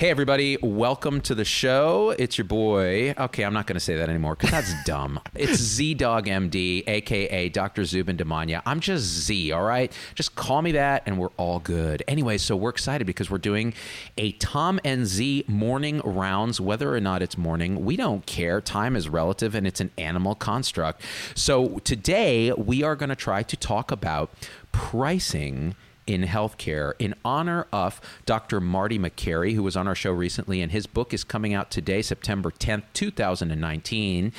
Hey, everybody, welcome to the show. It's your boy. Okay, I'm not going to say that anymore because that's dumb. It's ZDoggMD, aka Dr. Zubin Damania. I'm just Z, all right? Just call me that and we're all good. Anyway, so we're excited because we're doing a Tom and Z morning rounds, whether or not it's morning. We don't care. Time is relative and it's an animal construct. So today we are going to try to talk about pricing in healthcare in honor of Dr. Marty Makary, who was on our show recently, and his book is coming out today, September 10th, 2019.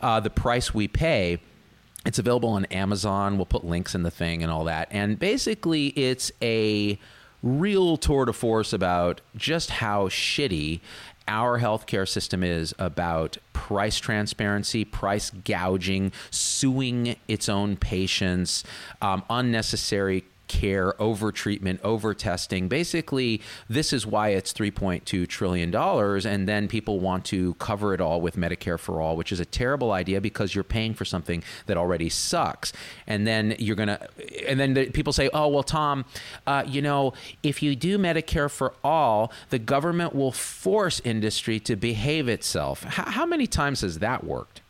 Uh, the Price We Pay. It's available on Amazon. We'll put links in the thing and all that. And basically, it's a real tour de force about just how shitty our healthcare system is about price transparency, price gouging, suing its own patients, um, unnecessary care, over treatment, over testing. Basically, this is why it's $3.2 trillion. And then people want to cover it all with Medicare for all, which is a terrible idea because you're paying for something that already sucks. And then you're going to, and then the, people say, oh, well, Tom, uh, you know, if you do Medicare for all, the government will force industry to behave itself. H- how many times has that worked?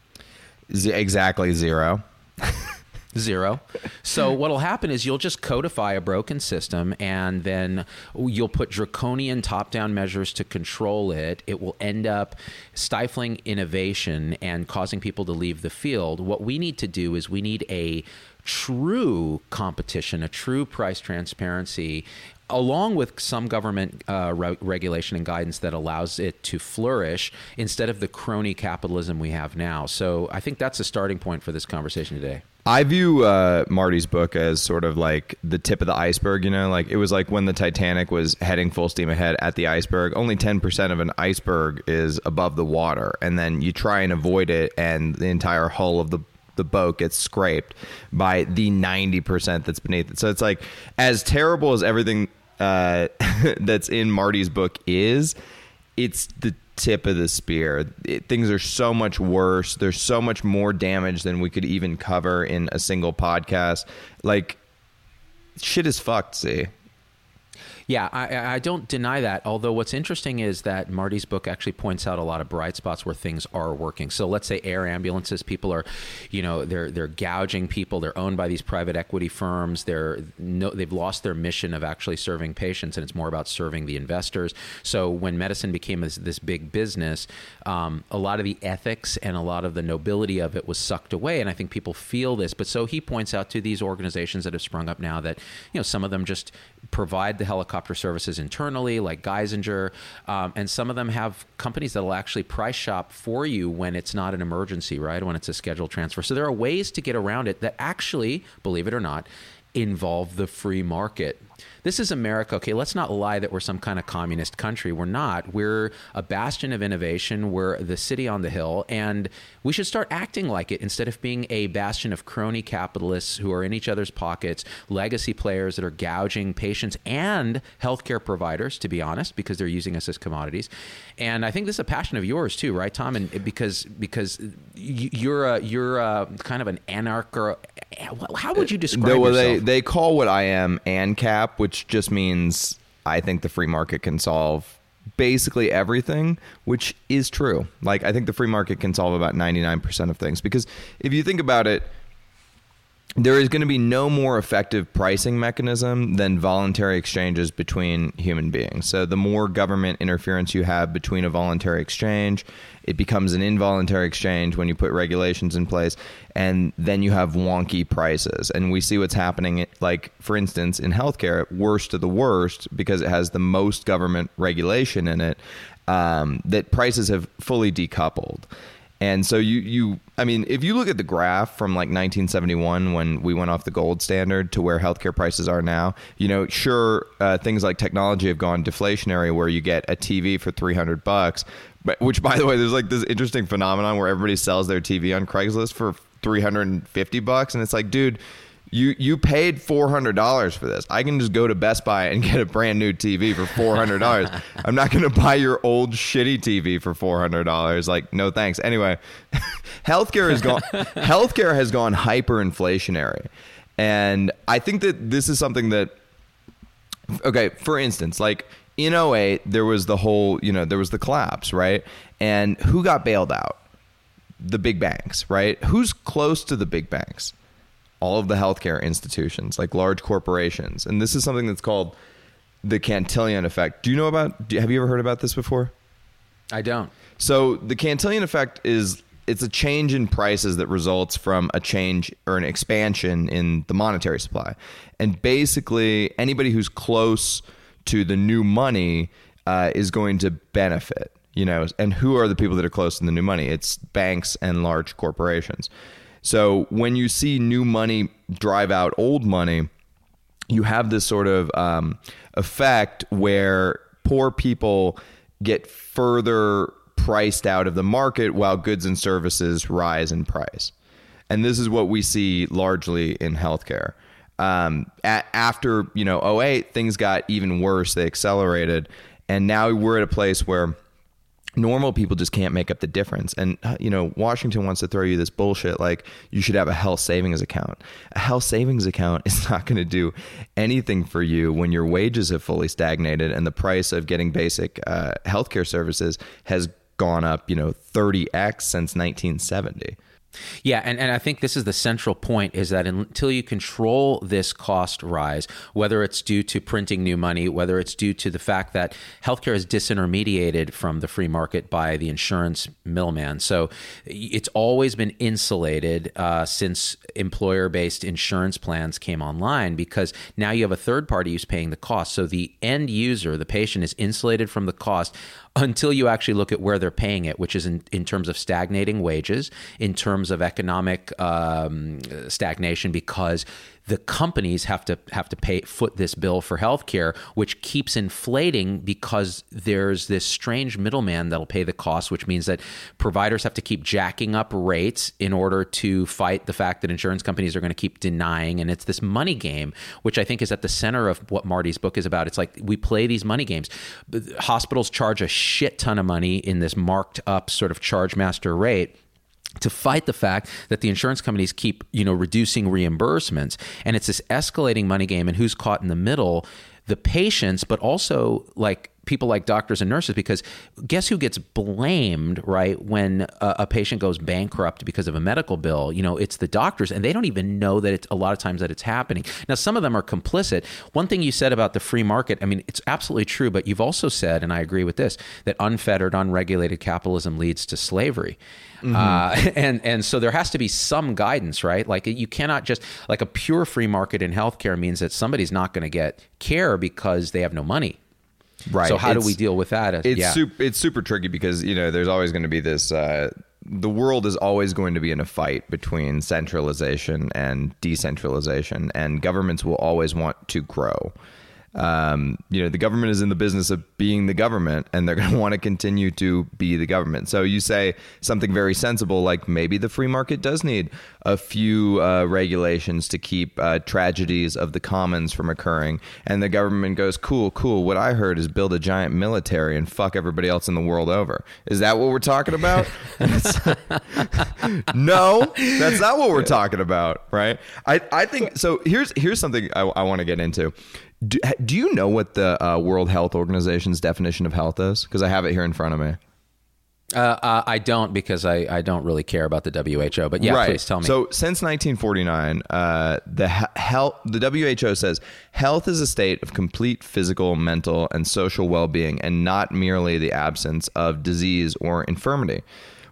Z- exactly zero. Zero. So what'll happen is you'll just codify a broken system and then you'll put draconian top-down measures to control it. It will end up stifling innovation and causing people to leave the field. What we need to do is we need a true competition, a true price transparency along with some government uh, re- regulation and guidance that allows it to flourish instead of the crony capitalism we have now. So I think that's a starting point for this conversation today. I view uh, Marty's book as sort of like the tip of the iceberg. You know, like it was like when the Titanic was heading full steam ahead at the iceberg. Only ten percent of an iceberg is above the water, and then you try and avoid it, and the entire hull of the the boat gets scraped by the ninety percent that's beneath it. So it's like as terrible as everything uh, that's in Marty's book is, it's the tip of the spear. It, things are so much worse. There's so much more damage than we could even cover in a single podcast. Like, shit is fucked, see. Yeah, I, I, don't deny that. Although what's interesting is that Marty's book actually points out a lot of bright spots where things are working. So let's say air ambulances, people are, you know, they're they're gouging people. They're owned by these private equity firms. They're no, they've lost their mission of actually serving patients, and it's more about serving the investors. So when medicine became this, this big business, um, a lot of the ethics and a lot of the nobility of it was sucked away. And I think people feel this. But so he points out to these organizations that have sprung up now that you know some of them just provide the helicopter services internally, like Geisinger, um, and some of them have companies that will actually price shop for you when it's not an emergency, right? When it's a scheduled transfer. So there are ways to get around it that actually, believe it or not, involve the free market. This is America. Okay, let's not lie that we're some kind of communist country. We're not. We're a bastion of innovation. We're the city on the hill, and we should start acting like it instead of being a bastion of crony capitalists who are in each other's pockets, legacy players that are gouging patients and healthcare providers, to be honest, because they're using us as commodities. And I think this is a passion of yours too, right, Tom? And because because you're a you're a kind of an anarcho. How would you uh, describe no, well, yourself? They they call what I am ANCAP, which just means I think the free market can solve basically everything, which is true. Like I think the free market can solve about 99% of things because if you think about it, there is going to be no more effective pricing mechanism than voluntary exchanges between human beings. So, the more government interference you have between a voluntary exchange, it becomes an involuntary exchange when you put regulations in place, and then you have wonky prices. And we see what's happening, like, for instance, in healthcare, worst of the worst, because it has the most government regulation in it, um, that prices have fully decoupled. And so you you I mean, if you look at the graph from like 1971 when we went off the gold standard to where healthcare prices are now, you know, sure uh, things like technology have gone deflationary where you get a TV for 300 bucks, but which by the way, there's like this interesting phenomenon where everybody sells their TV on Craigslist for 350 bucks and it's like, dude, you you paid four hundred dollars for this. I can just go to Best Buy and get a brand new TV for four hundred dollars. I'm not going to buy your old shitty TV for four hundred dollars. Like, no thanks. Anyway, healthcare has gone healthcare has gone hyperinflationary, and I think that this is something that okay. For instance, like in 08, there was the whole you know there was the collapse, right? And who got bailed out? The big banks, right? Who's close to the big banks? All of the healthcare institutions, like large corporations. And this is something that's called the Cantillon effect. Do you know about do, have you ever heard about this before? I don't. So the Cantillon effect is it's a change in prices that results from a change or an expansion in the monetary supply. And basically anybody who's close to the new money uh, is going to benefit, you know. And who are the people that are close to the new money? It's banks and large corporations. So when you see new money drive out old money, you have this sort of um, effect where poor people get further priced out of the market while goods and services rise in price. And this is what we see largely in healthcare. Um, a- after you know 08, things got even worse. They accelerated, and now we're at a place where normal people just can't make up the difference. And, uh, you know, Washington wants to throw you this bullshit like you should have a health savings account. A health savings account is not going to do anything for you when your wages have fully stagnated and the price of getting basic uh, healthcare services has gone up, you know, 30x since 1970. Yeah, and, and I think this is the central point is that until you control this cost rise, whether it's due to printing new money, whether it's due to the fact that healthcare is disintermediated from the free market by the insurance middleman. So it's always been insulated uh, since employer based insurance plans came online because now you have a third party who's paying the cost. So the end user, the patient, is insulated from the cost until you actually look at where they're paying it, which is in, in terms of stagnating wages, in terms of economic um, stagnation, because the companies have to have to pay foot this bill for healthcare, which keeps inflating because there's this strange middleman that'll pay the cost, which means that providers have to keep jacking up rates in order to fight the fact that insurance companies are going to keep denying. And it's this money game, which I think is at the center of what Marty's book is about. It's like we play these money games. Hospitals charge a shit ton of money in this marked up sort of charge master rate to fight the fact that the insurance companies keep, you know, reducing reimbursements. And it's this escalating money game and who's caught in the middle, the patients, but also like people like doctors and nurses because guess who gets blamed right when a, a, patient goes bankrupt because of a medical bill you know it's the doctors and they don't even know that it's a lot of times that it's happening now some of them are complicit one thing you said about the free market i mean it's absolutely true but you've also said and i agree with this that unfettered unregulated capitalism leads to slavery Mm-hmm. Uh, and and so there has to be some guidance, right? Like you cannot just like a pure free market in healthcare means that somebody's not going to get care because they have no money. Right. So how it's, do we deal with that? It's yeah. super, it's super tricky because you know there's always going to be this. Uh, the world is always going to be in a fight between centralization and decentralization, and governments will always want to grow um, you know, the government is in the business of being the government and they're going to want to continue to be the government. So you say something very sensible, like maybe the free market does need a few uh, regulations to keep uh, tragedies of the commons from occurring. And the government goes, cool, cool. What I heard is build a giant military and fuck everybody else in the world over. Is that what we're talking about? no, that's not what we're talking about, right? I, I think so. Here's here's something I, I want to get into do, do you know what the uh, World Health Organization's definition of health is? Because I have it here in front of me. Uh, uh, I don't because I, I don't really care about the WHO. But yeah, right. please tell me. So since 1949, uh, the health the WHO says health is a state of complete physical, mental, and social well-being, and not merely the absence of disease or infirmity.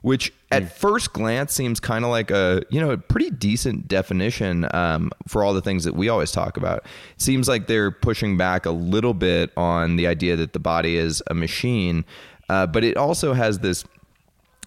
Which at first glance seems kind of like a you know a pretty decent definition um, for all the things that we always talk about. Seems like they're pushing back a little bit on the idea that the body is a machine, uh, but it also has this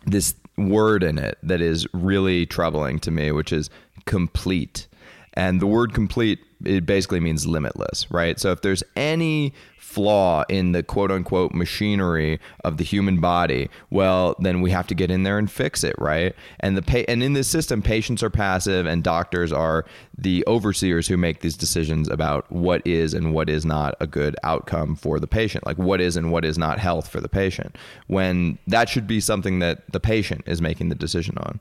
this word in it that is really troubling to me, which is complete. And the word complete, it basically means limitless, right? So if there's any flaw in the quote unquote machinery of the human body, well, then we have to get in there and fix it, right? And the pa- and in this system, patients are passive and doctors are the overseers who make these decisions about what is and what is not a good outcome for the patient, like what is and what is not health for the patient. When that should be something that the patient is making the decision on.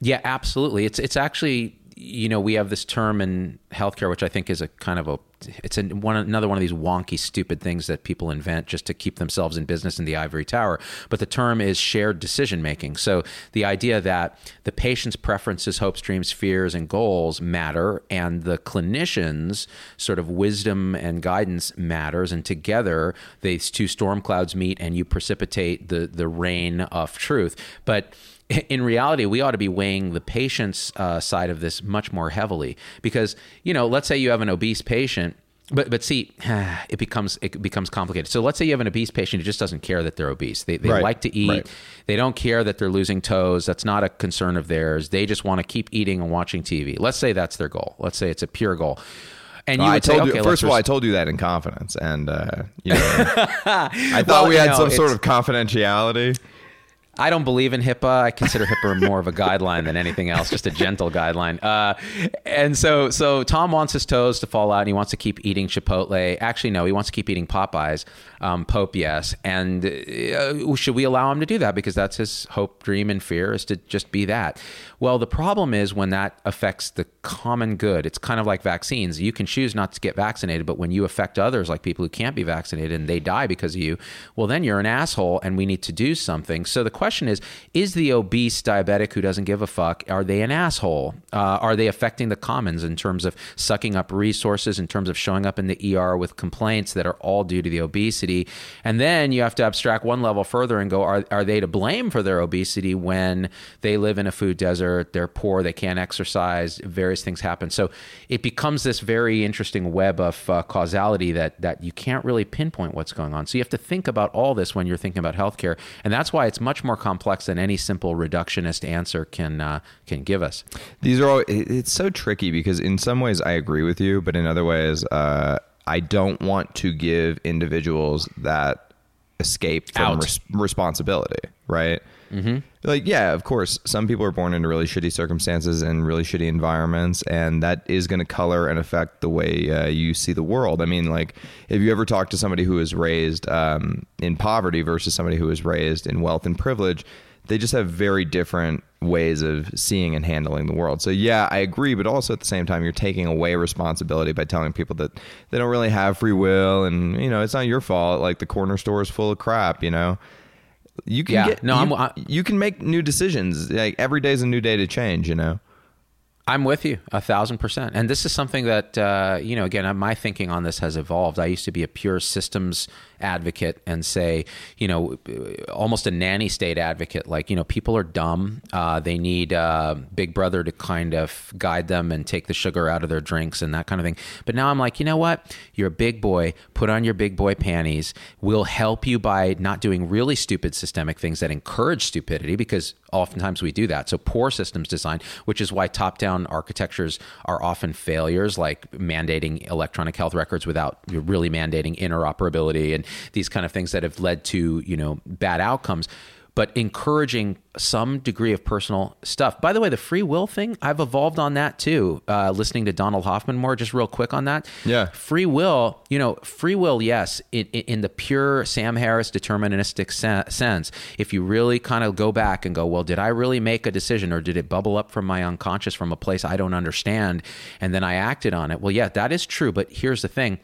Yeah, absolutely. It's it's actually you know we have this term in healthcare, which I think is a kind of a it's a, one another one of these wonky, stupid things that people invent just to keep themselves in business in the ivory tower. But the term is shared decision making. So the idea that the patient's preferences, hopes, dreams, fears, and goals matter, and the clinicians' sort of wisdom and guidance matters, and together these two storm clouds meet, and you precipitate the the rain of truth. But in reality, we ought to be weighing the patient's uh, side of this much more heavily because you know, let's say you have an obese patient. But but see, it becomes it becomes complicated. So let's say you have an obese patient who just doesn't care that they're obese. They, they Right, like to eat. right. They don't care that they're losing toes. That's not a concern of theirs. They just want to keep eating and watching TV. Let's say that's their goal. Let's say it's a pure goal. And you I would told say, you okay, first of all, I told you that in confidence, and uh, you know, I thought Well, we had know, some sort of confidentiality. I don't believe in HIPAA. I consider HIPAA more of a guideline than anything else, just a gentle guideline. Uh, and so, so Tom wants his toes to fall out, and he wants to keep eating Chipotle. Actually, no, he wants to keep eating Popeyes. Um, Pope, yes. And uh, should we allow him to do that because that's his hope, dream, and fear is to just be that? Well, the problem is when that affects the common good. It's kind of like vaccines. You can choose not to get vaccinated, but when you affect others, like people who can't be vaccinated, and they die because of you, well, then you're an asshole, and we need to do something. So the question is: Is the obese diabetic who doesn't give a fuck? Are they an asshole? Uh, are they affecting the commons in terms of sucking up resources, in terms of showing up in the ER with complaints that are all due to the obesity? And then you have to abstract one level further and go: Are are they to blame for their obesity when they live in a food desert? They're poor. They can't exercise. Various things happen. So it becomes this very interesting web of uh, causality that that you can't really pinpoint what's going on. So you have to think about all this when you're thinking about healthcare, and that's why it's much more complex than any simple reductionist answer can uh, can give us. These are all. It's so tricky because in some ways I agree with you, but in other ways uh, I don't want to give individuals that escape from res- responsibility. Right. Mm-hmm. Like, yeah, of course, some people are born into really shitty circumstances and really shitty environments, and that is going to color and affect the way uh, you see the world. I mean, like, if you ever talk to somebody who was raised um, in poverty versus somebody who was raised in wealth and privilege, they just have very different ways of seeing and handling the world. So yeah, I agree, but also at the same time, you're taking away responsibility by telling people that they don't really have free will, and you know it's not your fault. Like the corner store is full of crap, you know. You can Yeah. get No, you, I'm- you can make new decisions. Like every day's a new day to change, you know. I'm with you a thousand percent. And this is something that, uh, you know, again, my thinking on this has evolved. I used to be a pure systems advocate and say, you know, almost a nanny state advocate. Like, you know, people are dumb. Uh, they need uh, Big Brother to kind of guide them and take the sugar out of their drinks and that kind of thing. But now I'm like, you know what? You're a big boy. Put on your big boy panties. We'll help you by not doing really stupid systemic things that encourage stupidity because oftentimes we do that. So poor systems design, which is why top-down architectures are often failures, like mandating electronic health records without really mandating interoperability and these kind of things that have led to you know bad outcomes. But encouraging some degree of personal stuff. By the way, the free will thing, I've evolved on that too. Uh, listening to Donald Hoffman more, just real quick on that. Yeah. Free will, you know, free will, yes, in, in the pure Sam Harris deterministic se- sense. If you really kind of go back and go, well, did I really make a decision or did it bubble up from my unconscious from a place I don't understand and then I acted on it? Well, yeah, that is true. But here's the thing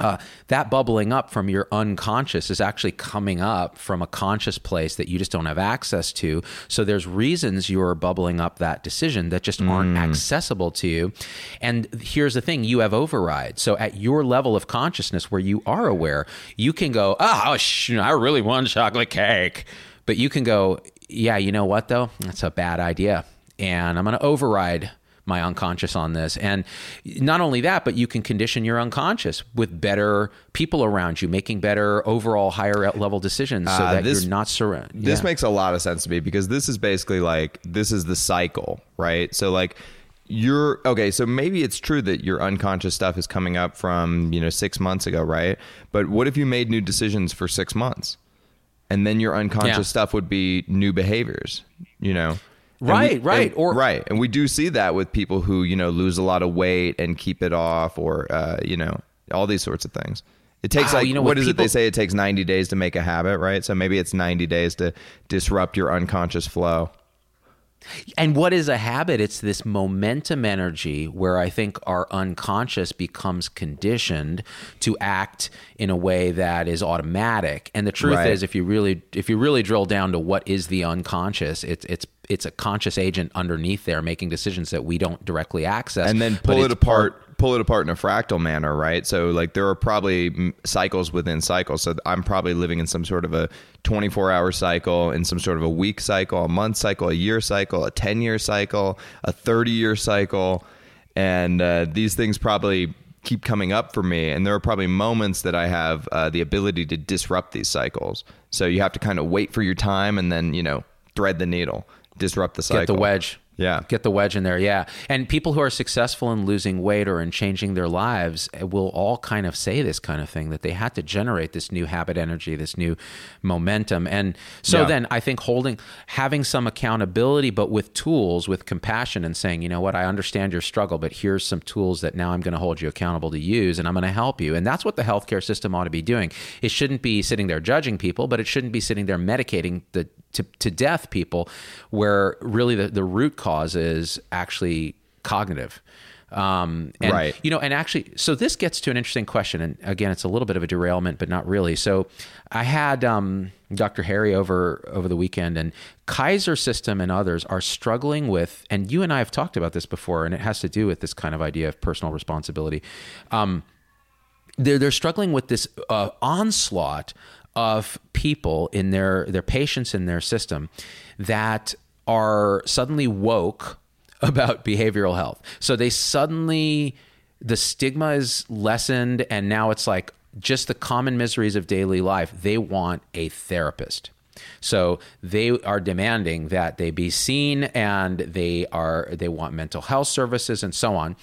uh, that bubbling up from your unconscious is actually coming up from a conscious place that you just don't have access to. So there's reasons you're bubbling up that decision that just aren't Mm. accessible to you. And here's the thing you have override. So at your level of consciousness where you are aware, you can go, oh, sh- I really want chocolate cake. But you can go, yeah, you know what, though? That's a bad idea. And I'm going to override my unconscious on this. And not only that, but you can condition your unconscious with better people around you, making better overall higher level decisions so Uh, that this- you're not surrounded. This makes a lot of sense to me because this is basically like this is the cycle, right? So like you're okay, so maybe it's true that your unconscious stuff is coming up from, you know, 6 months ago, right? But what if you made new decisions for 6 months? And then your unconscious Yeah. stuff would be new behaviors, you know. Right, we- right, and- or- right, and we do see that with people who you know lose a lot of weight and keep it off, or uh, you know all these sorts of things. It takes Wow, like you know, what is it? They say it takes ninety days to make a habit, right? So maybe it's ninety days to disrupt your unconscious flow. And what is a habit? It's this momentum energy where I think our unconscious becomes conditioned to act in a way that is automatic. And the truth Right. is, if you really if you really drill down to what is the unconscious, it's it's it's a conscious agent underneath there making decisions that we don't directly access. and then pull it apart pull it apart in a fractal manner right? So like there are probably cycles within cycles. So i'm probably living in some sort of a 24 hour cycle in some sort of a week cycle a month cycle a year cycle a 10 year cycle a 30 year cycle. And uh, these things probably keep coming up for me. And there are probably moments that i have uh, the ability to disrupt these cycles. So you have to kind of wait for your time and then you know thread the needle disrupt the cycle Get the wedge. Yeah. Get the wedge in there. Yeah. And people who are successful in losing weight or in changing their lives eh, will all kind of say this kind of thing that they had to generate this new habit energy, this new momentum. And so Yeah. then I think holding, having some accountability, but with tools, with compassion and saying, you know what, I understand your struggle, but here's some tools that now I'm going to hold you accountable to use and I'm going to help you. And that's what the healthcare system ought to be doing. It shouldn't be sitting there judging people, but it shouldn't be sitting there medicating the to, to death people where really the, the root cause is actually cognitive. Um, and, Right. you know and actually so this gets to an interesting question. And again it's a little bit of a derailment but not really. So i had um, dr harry over over the weekend and kaiser system and others are struggling with and you and i have talked about this before and it has to do with this kind of idea of personal responsibility. Um, they're they're struggling with this uh, onslaught of people in their their patients in their system that are suddenly woke about behavioral health. So they suddenly the stigma is lessened and now it's like just the common miseries of daily life. They want a therapist. So they are demanding that they be seen and they are they want mental health services and so on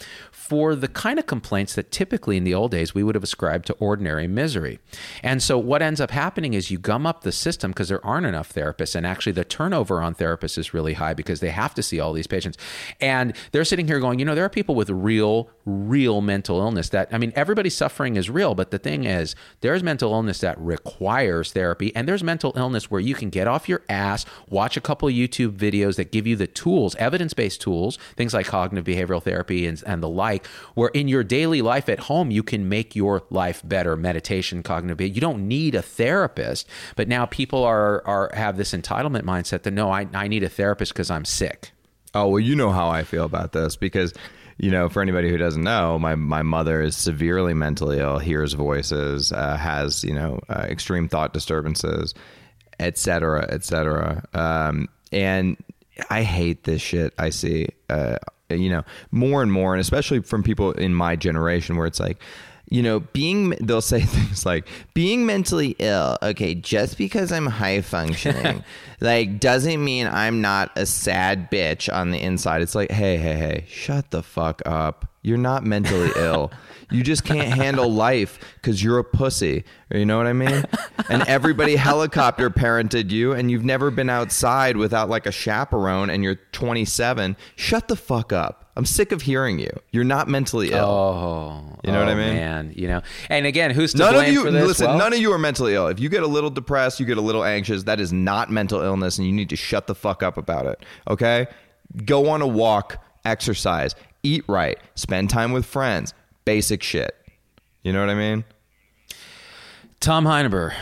for the kind of complaints that typically in the old days we would have ascribed to ordinary misery. And so what ends up happening is you gum up the system because there aren't enough therapists and actually the turnover on therapists is really high because they have to see all these patients. And they're sitting here going, you know, there are people with real real mental illness that I mean everybody's suffering is real, but the thing is there's mental illness that requires therapy and there's mental illness where you can get off your ass, watch a couple YouTube videos that give you the tools, evidence-based tools, things like cognitive behavioral therapy and, and the like, where in your daily life at home you can make your life better. Meditation, cognitive, you don't need a therapist, but now people are are have this entitlement mindset that no, I, I need a therapist because I'm sick. Oh well, you know how I feel about this because, you know, for anybody who doesn't know, my my mother is severely mentally ill, hears voices, uh, has you know uh, extreme thought disturbances, et cetera, et cetera. Um, and I hate this shit. I see, uh, you know, more and more, and especially from people in my generation, where it's like. You know, being they'll say things like being mentally ill. Okay, just because I'm high functioning, like doesn't mean I'm not a sad bitch on the inside. It's like, hey, hey, hey, shut the fuck up. You're not mentally ill. You just can't handle life because you're a pussy. You know what I mean? And everybody helicopter parented you, and you've never been outside without like a chaperone, and you're 27. Shut the fuck up. I'm sick of hearing you. You're not mentally ill. Oh, You know what I oh, mean? Man, you know, and again, who's to None blame of you for this? listen. Well, none of you are mentally ill. If you get a little depressed, you get a little anxious. That is not mental illness, and you need to shut the fuck up about it. Okay, go on a walk, exercise, eat right, spend time with friends. Basic shit. You know what I mean? Tom Heineberg.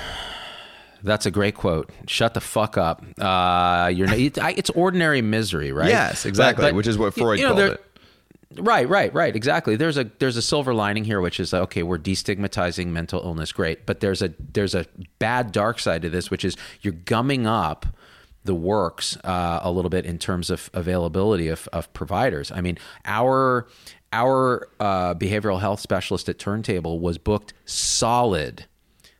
That's a great quote. Shut the fuck up. Uh, you're it's ordinary misery, right? Yes, exactly. But, but, which is what Freud you know, called it. Right, right, right. Exactly. There's a there's a silver lining here, which is okay. We're destigmatizing mental illness, great. But there's a there's a bad dark side to this, which is you're gumming up the works uh, a little bit in terms of availability of, of providers. I mean, our our uh, behavioral health specialist at Turntable was booked solid,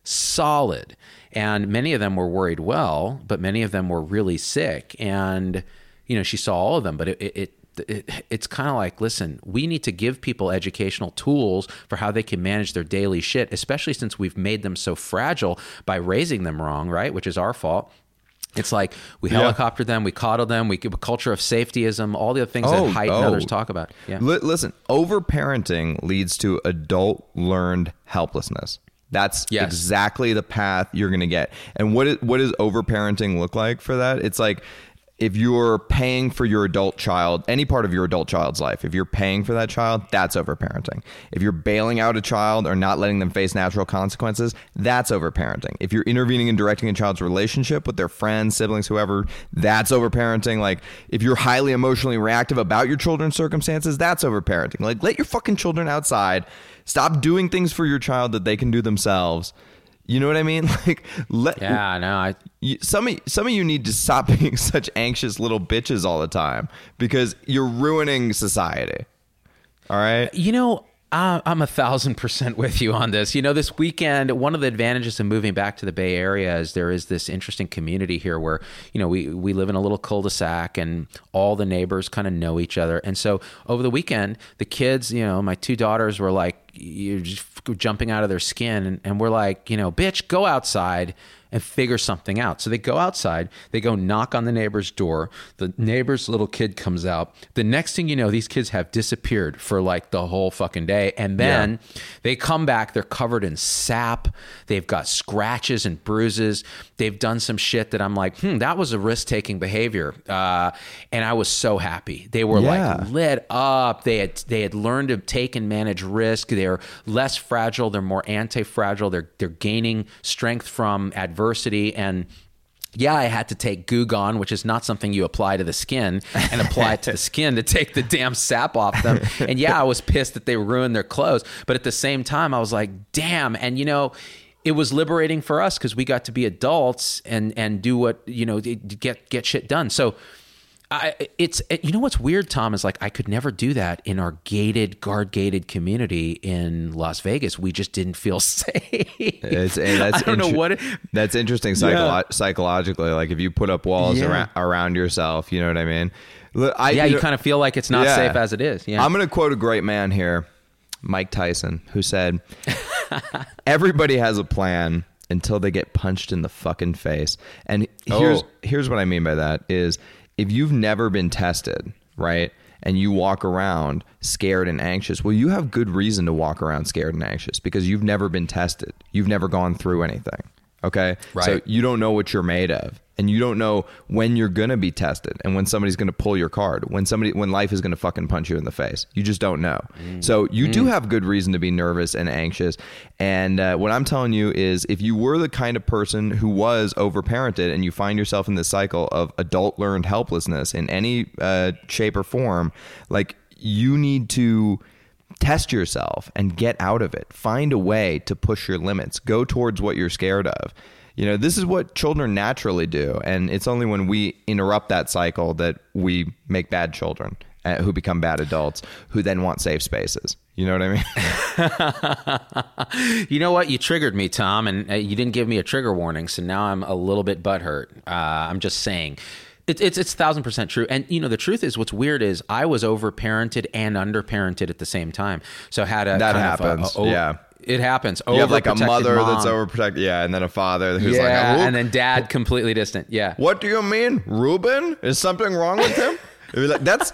solid, and many of them were worried well, but many of them were really sick, and you know she saw all of them, but it, it, it it's kind of like listen we need to give people educational tools for how they can manage their daily shit especially since we've made them so fragile by raising them wrong right? Which is our fault it's like we helicopter yeah. them, we coddle them, we give a culture of safetyism, all the other things oh, that Haidt oh. and others talk about. Yeah. L- listen, overparenting leads to adult learned helplessness. That's yes. exactly the path you're going to get. And what is, what does overparenting look like for that? It's like if you're paying for your adult child, any part of your adult child's life, if you're paying for that child, that's overparenting. If you're bailing out a child or not letting them face natural consequences, that's overparenting. If you're intervening and directing a child's relationship with their friends, siblings, whoever, that's overparenting. Like if you're highly emotionally reactive about your children's circumstances, that's overparenting. Like let your fucking children outside. Stop doing things for your child that they can do themselves you know what I mean? Like, let yeah, no, I you, some of some of you need to stop being such anxious little bitches all the time because you're ruining society. All right, you know. I'm a thousand percent with you on this. You know, this weekend, one of the advantages of moving back to the Bay Area is there is this interesting community here where, you know, we, we live in a little cul de sac and all the neighbors kind of know each other. And so over the weekend, the kids, you know, my two daughters were like, you're just jumping out of their skin. And, and we're like, you know, bitch, go outside and figure something out. So they go outside, they go knock on the neighbor's door. The neighbor's little kid comes out. The next thing you know, these kids have disappeared for like the whole fucking day. And then yeah. they come back, they're covered in sap. They've got scratches and bruises. They've done some shit that I'm like, hmm, that was a risk taking behavior. Uh, and I was so happy. They were yeah. like lit up. They had they had learned to take and manage risk. They're less fragile. They're more anti fragile. They're they're gaining strength from adversity adversity and yeah, I had to take Goo Gone, which is not something you apply to the skin, and apply it to the skin to take the damn sap off them. And yeah, I was pissed that they ruined their clothes. But at the same time, I was like, damn. And you know, it was liberating for us because we got to be adults and and do what you know get get shit done. So I, it's it, you know what's weird, Tom, is like I could never do that in our gated, guard gated community in Las Vegas. We just didn't feel safe. It's, that's I don't know what. It, that's interesting psycholo- yeah. psychologically. Like if you put up walls yeah. around, around yourself, you know what I mean? I, yeah, you, you kind of feel like it's not yeah. safe as it is. Yeah. I'm going to quote a great man here, Mike Tyson, who said, "Everybody has a plan." Until they get punched in the fucking face, and oh. here's oh. here's what I mean by that: is if you've never been tested, right? And you walk around scared and anxious. Well, you have good reason to walk around scared and anxious because you've never been tested. You've never gone through anything. Okay. Right. So you don't know what you're made of and you don't know when you're going to be tested and when somebody's going to pull your card when somebody when life is going to fucking punch you in the face. You just don't know. Mm. so you mm. do have good reason to be nervous and anxious. And uh, what i'm telling you is if you were the kind of person who was overparented and you find yourself in this cycle of adult learned helplessness in any uh, shape or form like you need to test yourself and get out of it. Find a way to push your limits. Go towards what you're scared of you know, this is what children naturally do. And it's only when we interrupt that cycle that we make bad children uh, who become bad adults who then want safe spaces. You know what I mean? you know what? You triggered me, Tom, and uh, you didn't give me a trigger warning. So now I'm a little bit butthurt. Uh, I'm just saying. It, it's it's thousand percent true, and you know the truth is what's weird is I was overparented and underparented at the same time. So had a that happens, a, a, yeah it happens. You have like a mother mom. that's overprotected, yeah, and then a father who's yeah, like, and then dad completely distant. Yeah. What do you mean, Ruben? Is something wrong with him? like, that's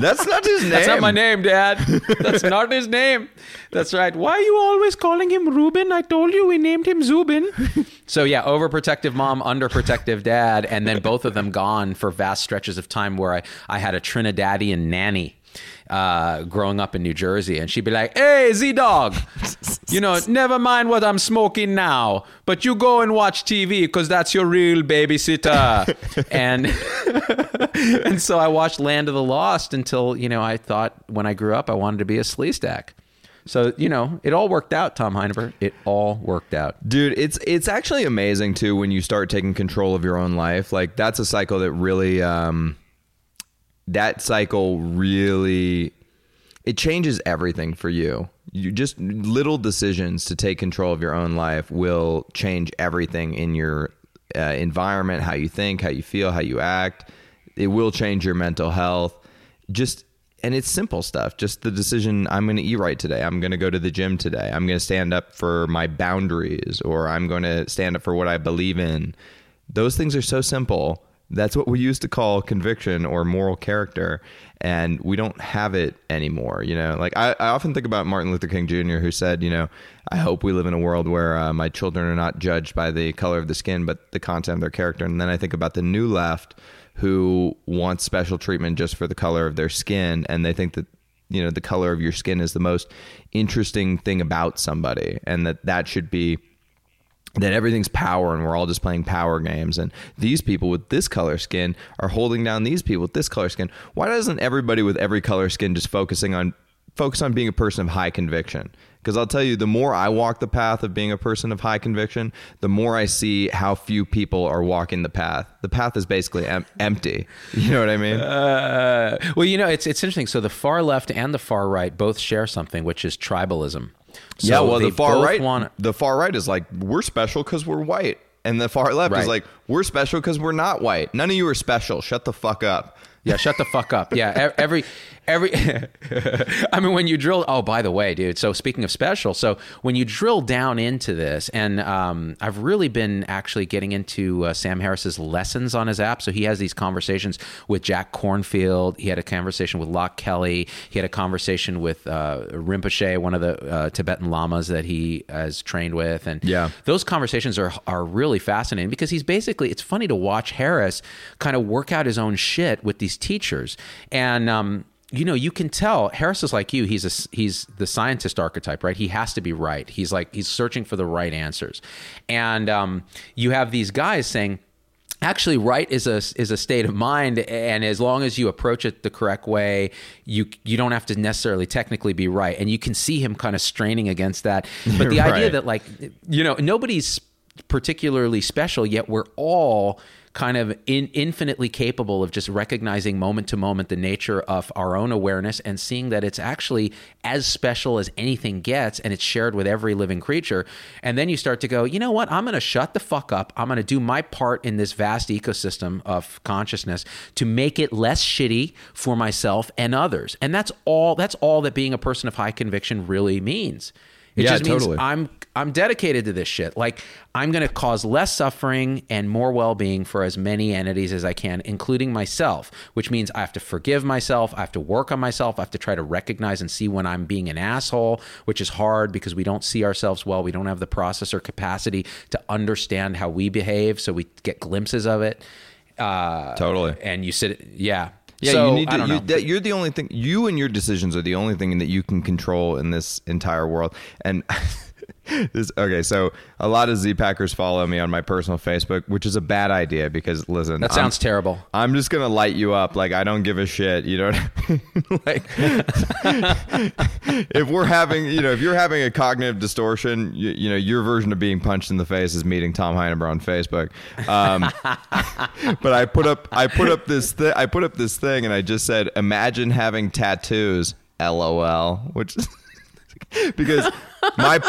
that's not his name. That's not my name, Dad. That's not his name. That's right. Why are you always calling him Ruben? I told you we named him Zubin. so yeah, overprotective mom, underprotective dad, and then both of them gone for vast stretches of time where I, I had a Trinidadian nanny uh, growing up in New Jersey, and she'd be like, "Hey, Z Dog, you know, never mind what I'm smoking now, but you go and watch TV because that's your real babysitter." and and so I watched Land of the Lost until you know I thought when I grew up I wanted to be a sleazebag. So you know, it all worked out, Tom Heineberg. It all worked out. Dude, it's it's actually amazing too when you start taking control of your own life. Like that's a cycle that really um that cycle really it changes everything for you. You just little decisions to take control of your own life will change everything in your uh, environment, how you think, how you feel, how you act. It will change your mental health. Just and it's simple stuff. Just the decision I'm going to eat right today. I'm going to go to the gym today. I'm going to stand up for my boundaries or I'm going to stand up for what I believe in. Those things are so simple. That's what we used to call conviction or moral character. And we don't have it anymore. You know, like I, I often think about Martin Luther King Jr., who said, you know, I hope we live in a world where uh, my children are not judged by the color of the skin, but the content of their character. And then I think about the new left who wants special treatment just for the color of their skin and they think that you know the color of your skin is the most interesting thing about somebody and that that should be that everything's power and we're all just playing power games and these people with this color skin are holding down these people with this color skin why doesn't everybody with every color skin just focusing on focus on being a person of high conviction because I'll tell you, the more I walk the path of being a person of high conviction, the more I see how few people are walking the path. The path is basically em- empty. You know what I mean? Uh, well, you know, it's it's interesting. So the far left and the far right both share something, which is tribalism. So yeah. Well, the far right, want- the far right is like we're special because we're white, and the far left Right. is like we're special because we're not white. None of you are special. Shut the fuck up. Yeah, shut the fuck up. Yeah, every every I mean when you drill oh by the way, dude, so speaking of special, so when you drill down into this and um, I've really been actually getting into uh, Sam Harris's lessons on his app. So he has these conversations with Jack Kornfield, he had a conversation with Loch Kelly, he had a conversation with uh, Rinpoche, one of the uh, Tibetan lamas that he has trained with and Yeah. those conversations are are really fascinating because he's basically it's funny to watch Harris kind of work out his own shit with these teachers and um you know you can tell Harris is like you he's a he's the scientist archetype right? He has to be right. He's like he's searching for the right answers. And um you have these guys saying actually right is a is a state of mind and as long as you approach it the correct way you you don't have to necessarily technically be right. And you can see him kind of straining against that. But the idea that like you know nobody's particularly special yet we're all kind of in, infinitely capable of just recognizing moment to moment the nature of our own awareness and seeing that it's actually as special as anything gets and it's shared with every living creature. And then you start to go you know what? I'm going to shut the fuck up. I'm going to do my part in this vast ecosystem of consciousness to make it less shitty for myself and others. And that's all that's all that being a person of high conviction really means it Yeah, just means totally. I'm I'm dedicated to this shit. Like I'm going to cause less suffering and more well-being for as many entities as I can, including myself, which means I have to forgive myself, I have to work on myself, I have to try to recognize and see when I'm being an asshole, which is hard because we don't see ourselves well, we don't have the process or capacity to understand how we behave, so we get glimpses of it. Uh Totally. and you sit yeah. Yeah, So, you need to. You, know. that, you're the only thing. You and your decisions are the only thing that you can control in this entire world. And this okay. So a lot of Z Packers follow me on my personal Facebook, which is a bad idea because listen, that I'm- sounds terrible. I'm just gonna light you up. Like I don't give a shit. You know, what I mean? like if we're having, you know, if you're having a cognitive distortion, you, you know, your version of being punched in the face is meeting Tom Heineberg on Facebook. Um, but I put up, I put up this, thi- I put up this thing, and I just said, imagine having tattoos. LOL, which because my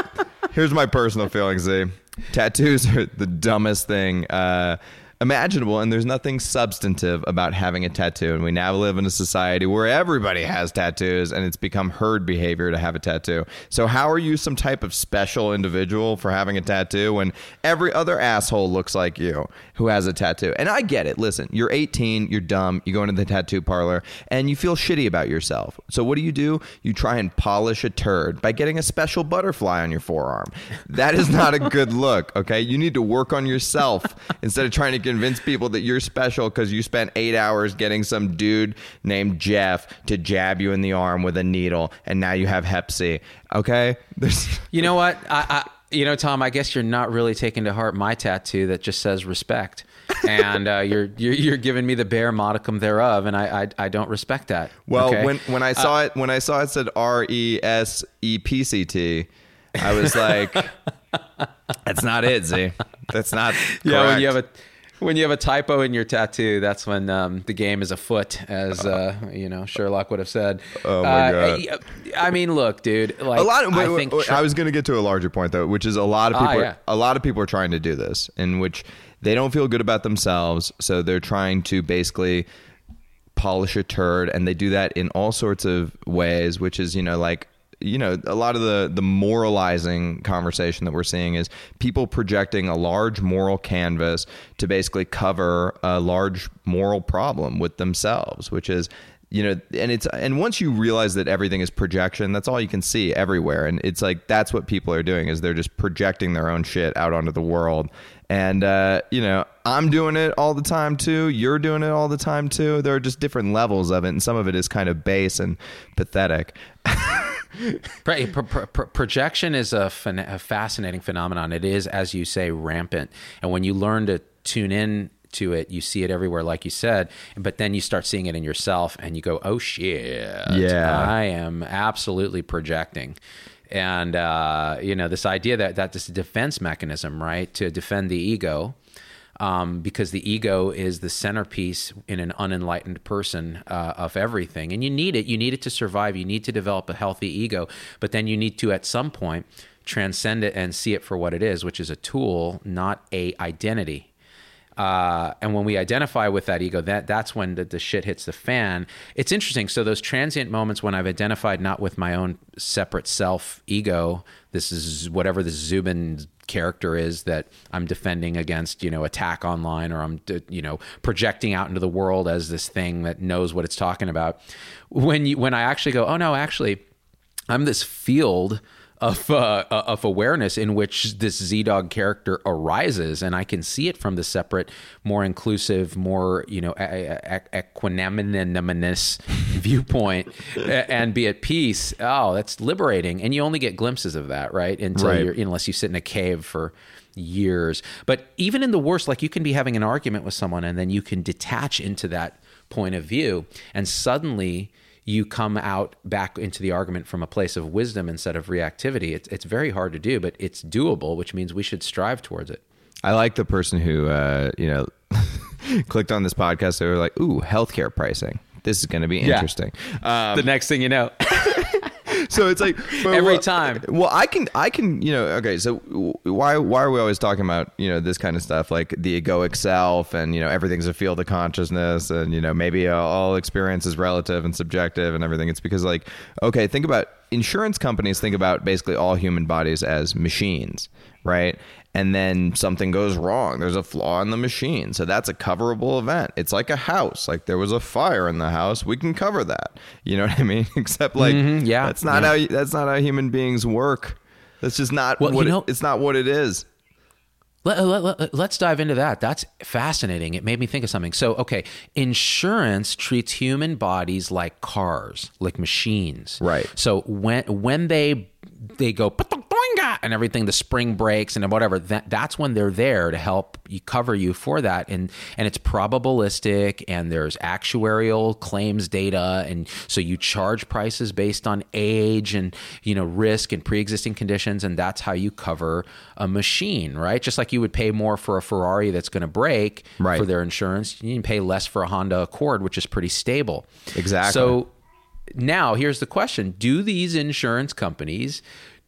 here's my personal feelings. Z. Tattoos are the dumbest thing uh, imaginable, and there's nothing substantive about having a tattoo. And we now live in a society where everybody has tattoos, and it's become herd behavior to have a tattoo. So, how are you some type of special individual for having a tattoo when every other asshole looks like you who has a tattoo? And I get it. Listen, you're 18, you're dumb, you go into the tattoo parlor, and you feel shitty about yourself. So, what do you do? You try and polish a turd by getting a special butterfly on your forearm. That is not a good look, okay? You need to work on yourself instead of trying to convince people that you're special because you spent eight hours getting some dude named Jeff to jab you in the arm with a needle, and now you have Hep C. Okay, there's You know what? I, I you know, Tom, I guess you're not really taking to heart my tattoo that just says respect. and uh, you're, you're you're giving me the bare modicum thereof, and I I, I don't respect that. Well, okay? when when I saw it when I saw it said R E S E P C T, I was like, "That's not it, Z. That's not." yeah, when you have a when you have a typo in your tattoo, that's when um, the game is afoot, as uh, you know Sherlock would have said. Oh, my Uh, God. I mean, look, dude. Like, a lot. Of, I wait, think wait, Trump- I was going to get to a larger point though, which is a lot of Ah, people. yeah. A lot of people are trying to do this, in which they don't feel good about themselves, so they're trying to basically polish a turd, and they do that in all sorts of ways. Which is, you know, like you know, a lot of the the moralizing conversation that we're seeing is people projecting a large moral canvas to basically cover a large moral problem with themselves, which is you know and it's and once you realize that everything is projection that's all you can see everywhere. And it's like that's what people are doing is they're just projecting their own shit out onto the world. And uh, you know i'm doing it all the time too. You're doing it all the time too. There are just different levels of it. And some of it is kind of base and pathetic Pro- pro- pro- pro- projection is a, a fascinating phenomenon. It is, as you say, rampant. And when you learn to tune in to it, you see it everywhere, like you said. But then you start seeing it in yourself, and you go, "Oh shit! Yeah. I am absolutely projecting." And uh, you know, this idea that that this defense mechanism, right, to defend the ego. Um, because the ego is the centerpiece in an unenlightened person uh, of everything, and you need it. You need it to survive. You need to develop a healthy ego, but then you need to, at some point, transcend it and see it for what it is, which is a tool, not a identity. Uh, and when we identify with that ego, that that's when the, the shit hits the fan. It's interesting. So those transient moments when I've identified not with my own separate self ego, this is whatever the Zubin character is that I'm defending against, you know, attack online, or I'm, you know, projecting out into the world as this thing that knows what it's talking about. When you when I actually go, oh no, actually, I'm this field of uh, of awareness in which this ZDogg character arises, and I can see it from the separate, more inclusive, more you know, equanimous viewpoint, and be at peace. Oh, that's liberating, and you only get glimpses of that, right? Until Right. you're unless you sit in a cave for years. But even in the worst, like you can be having an argument with someone, and then you can detach into that point of view, and suddenly you come out back into the argument from a place of wisdom instead of reactivity. It's, it's very hard to do, but it's doable, which means we should strive towards it. I like the person who uh, you know clicked on this podcast. They were like, "Ooh, healthcare pricing. This is going to be Yeah. interesting." Um, the next thing you know, so it's like Every well- time. Well, I can, I can, you know. Okay, so why, why are we always talking about you know this kind of stuff like the egoic self and you know everything's a field of consciousness and you know maybe uh, all experience is relative and subjective and everything. It's because like okay, think about insurance companies think about basically all human bodies as machines, right? And then something goes wrong. There's a flaw in the machine. So that's a coverable event. It's like a house. Like there was a fire in the house. We can cover that. You know what I mean? Except like Mhm, yeah, that's not yeah. how that's not how human beings work. That's just not Well, what you it- it's not what it is. Let, let, us dive into that. That's fascinating. It made me think of something. So, okay, insurance treats human bodies like cars, like machines. Right. So when when they they go and everything, the spring breaks and whatever. That that's when they're there to help you cover you for that. And and it's probabilistic, and there's actuarial claims data, and so you charge prices based on age and you know risk and pre-existing conditions, and that's how you cover a machine, right? Just like you would pay more for a Ferrari that's going to break Right. for their insurance, you can pay less for a Honda Accord, which is pretty stable. Exactly. So now here's the question. Do these insurance companies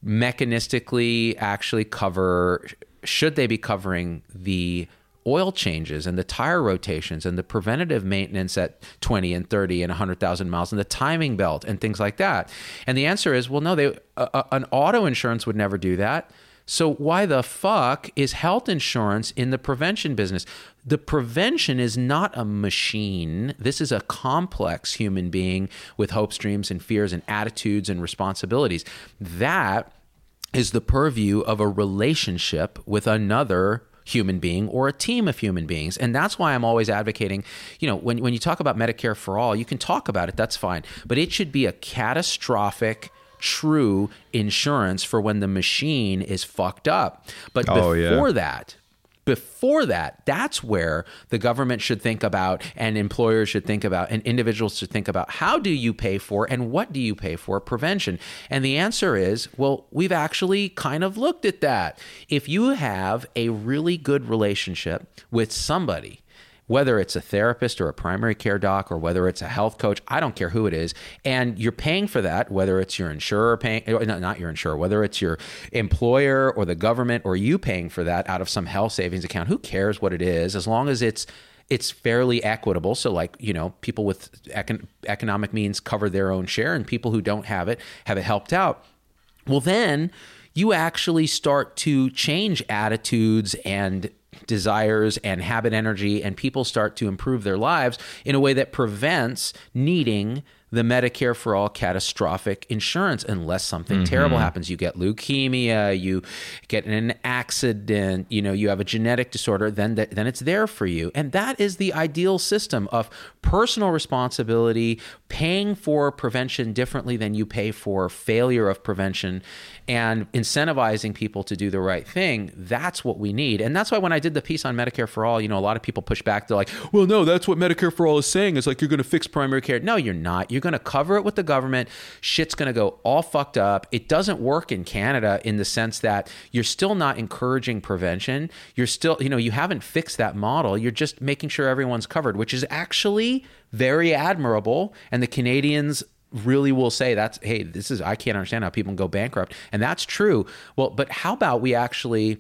mechanistically actually cover should they be covering the oil changes and the tire rotations and the preventative maintenance at 20 and 30 and 100,000 miles and the timing belt and things like that? And the answer is well no they uh, an auto insurance would never do that so why the fuck is health insurance in the prevention business? The prevention is not a machine. This is a complex human being with hopes, dreams, and fears, and attitudes and responsibilities. That is the purview of a relationship with another human being or a team of human beings. And that's why I'm always advocating, you know, when, when you talk about Medicare for all, you can talk about it, that's fine. But it should be a catastrophic true insurance for when the machine is fucked up. But Oh, before yeah. that, before that, that's where the government should think about and employers should think about and individuals should think about how do you pay for and what do you pay for prevention? And the answer is, well, we've actually kind of looked at that. If you have a really good relationship with somebody, whether it's a therapist or a primary care doc or whether it's a health coach, I don't care who it is, and you're paying for that, whether it's your insurer paying, eh, no, not your insurer, whether it's your employer or the government or you paying for that out of some health savings account, who cares what it is, as long as it's it's fairly equitable. So, like you know, people with econ- economic means cover their own share, and people who don't have it have it helped out. Well, then you actually start to change attitudes and desires and habit energy, and people start to improve their lives in a way that prevents needing the Medicare for all catastrophic insurance unless something mm-hmm. terrible happens. You get leukemia, you get in an accident, you know, you have a genetic disorder, then th- then it's there for you. And that is the ideal system of personal responsibility, paying for prevention differently than you pay for failure of prevention and incentivizing people to do the right thing. That's what we need. And that's why when I did the piece on Medicare for all, you know, a lot of people push back. They're like, well, no, that's what Medicare for all is saying. It's like you're going to fix primary care. No, you're not. You're going to cover it with the government. Shit's going to go all fucked up. It doesn't work in Canada in the sense that you're still not encouraging prevention. You're still, you know, you haven't fixed that model. You're just making sure everyone's covered, which is actually very admirable. And the Canadians really will say that's hey this is i can't understand how people can go bankrupt and that's true well but how about we actually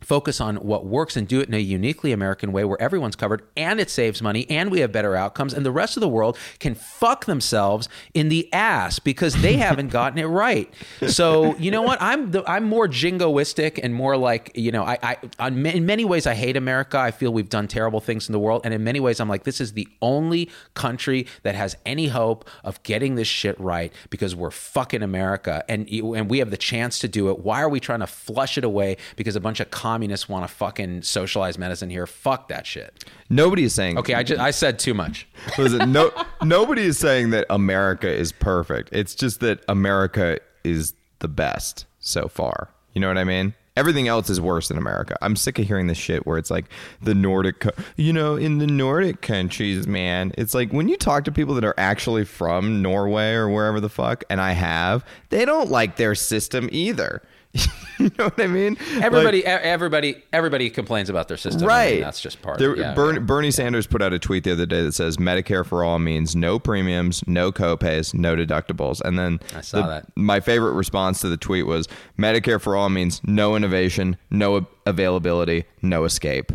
focus on what works and do it in a uniquely American way where everyone's covered and it saves money and we have better outcomes and the rest of the world can fuck themselves in the ass because they haven't gotten it right. So, you know what? I'm the, I'm more jingoistic and more like, you know, I, I on, in many ways I hate America. I feel we've done terrible things in the world and in many ways I'm like this is the only country that has any hope of getting this shit right because we're fucking America and and we have the chance to do it. Why are we trying to flush it away because a bunch of communists want to fucking socialize medicine here? Fuck that shit. Nobody is saying. Okay, I just I said too much. Listen, no, nobody is saying that America is perfect. It's just that America is the best so far. You know what I mean? Everything else is worse than America. I'm sick of hearing this shit where it's like the Nordic, co- you know, in the Nordic countries, man. It's like when you talk to people that are actually from Norway or wherever the fuck, and I have, they don't like their system either. you know what I mean? Everybody, Like- everybody, everybody complains about their system. I mean, Right. that's just part. There- of it. Yeah, Bern- right. Bernie Sanders put out a tweet the other day that says Medicare for all means no premiums, no copays, no deductibles. And then I saw the- that. My favorite response to the tweet was Medicare for all means no innovation, no availability, no escape.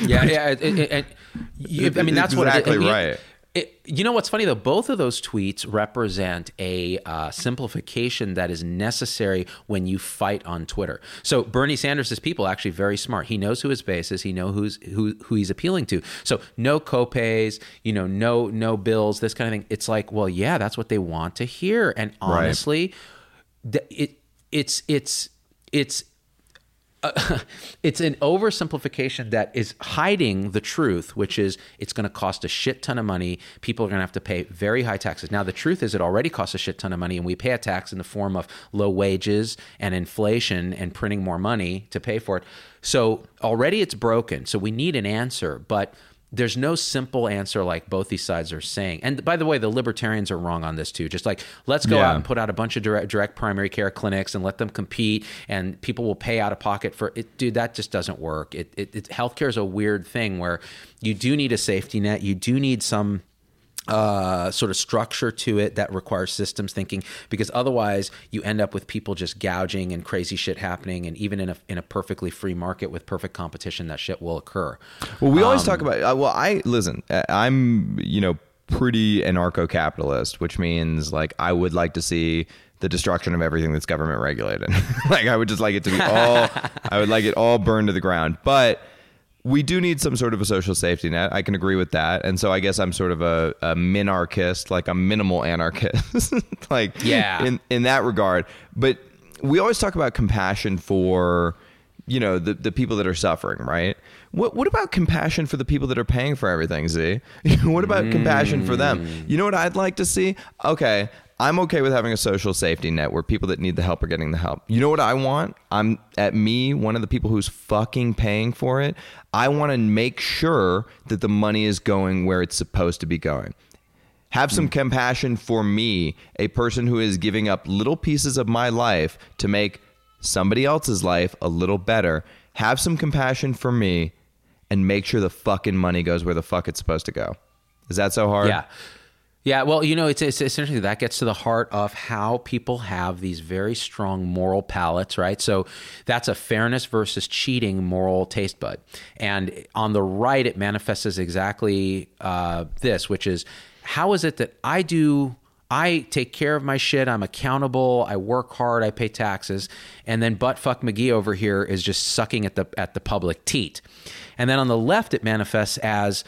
Yeah, yeah. It, it, it, you, I mean, that's what it- Exactly right. It, you know what's funny though? Both of those tweets represent a uh, simplification that is necessary when you fight on Twitter. So Bernie Sanders' people are actually very smart. He knows who his base is. He knows who's who who he's appealing to. So no copays, you know, no no bills, this kind of thing. It's like, well, yeah, that's what they want to hear. And honestly, th- it it's it's it's uh, it's an oversimplification that is hiding the truth, which is it's going to cost a shit ton of money. People are going to have to pay very high taxes. Now, the truth is, it already costs a shit ton of money, and we pay a tax in the form of low wages and inflation and printing more money to pay for it. So already it's broken. So we need an answer, but there's no simple answer like both these sides are saying. And by the way, the libertarians are wrong on this too. Just like let's go Yeah. out and put out a bunch of direct, direct primary care clinics and let them compete, and people will pay out of pocket for it. Dude, that just doesn't work. It, it, it healthcare is a weird thing where you do need a safety net. You do need some uh, sort of structure to it that requires systems thinking because otherwise you end up with people just gouging and crazy shit happening and even in a in a perfectly free market with perfect competition that shit will occur. Well, we always Um, talk about. Uh, well, I listen. uh, I'm you know pretty anarcho-capitalist, which means like I would like to see the destruction of everything that's government regulated. like I would just like it to be all. I would like it all burned to the ground, but. We do need some sort of a social safety net. I can agree with that, and so I guess I'm sort of a, a minarchist, like a minimal anarchist, like Yeah. in in that regard. But we always talk about compassion for you know the the people that are suffering, right? What what about compassion for the people that are paying for everything, Z? what about compassion for them? Mm. You know what I'd like to see? Okay, I'm okay with having a social safety net where people that need the help are getting the help. You know what I want? I'm at me, one of the people who's fucking paying for it. I want to make sure that the money is going where it's supposed to be going. Have some hmm. compassion for me, a person who is giving up little pieces of my life to make somebody else's life a little better. Have some compassion for me and make sure the fucking money goes where the fuck it's supposed to go. Is that so hard? Yeah. Yeah, well, you know, it's, it's essentially that gets to the heart of how people have these very strong moral palates, right? So that's a fairness versus cheating moral taste bud. And on the right, it manifests as exactly uh, this, which is how is it that I do I take care of my shit. I'm accountable. I work hard. I pay taxes. And then buttfuck McGee over here is just sucking at the at the public teat. And then on the left, it manifests as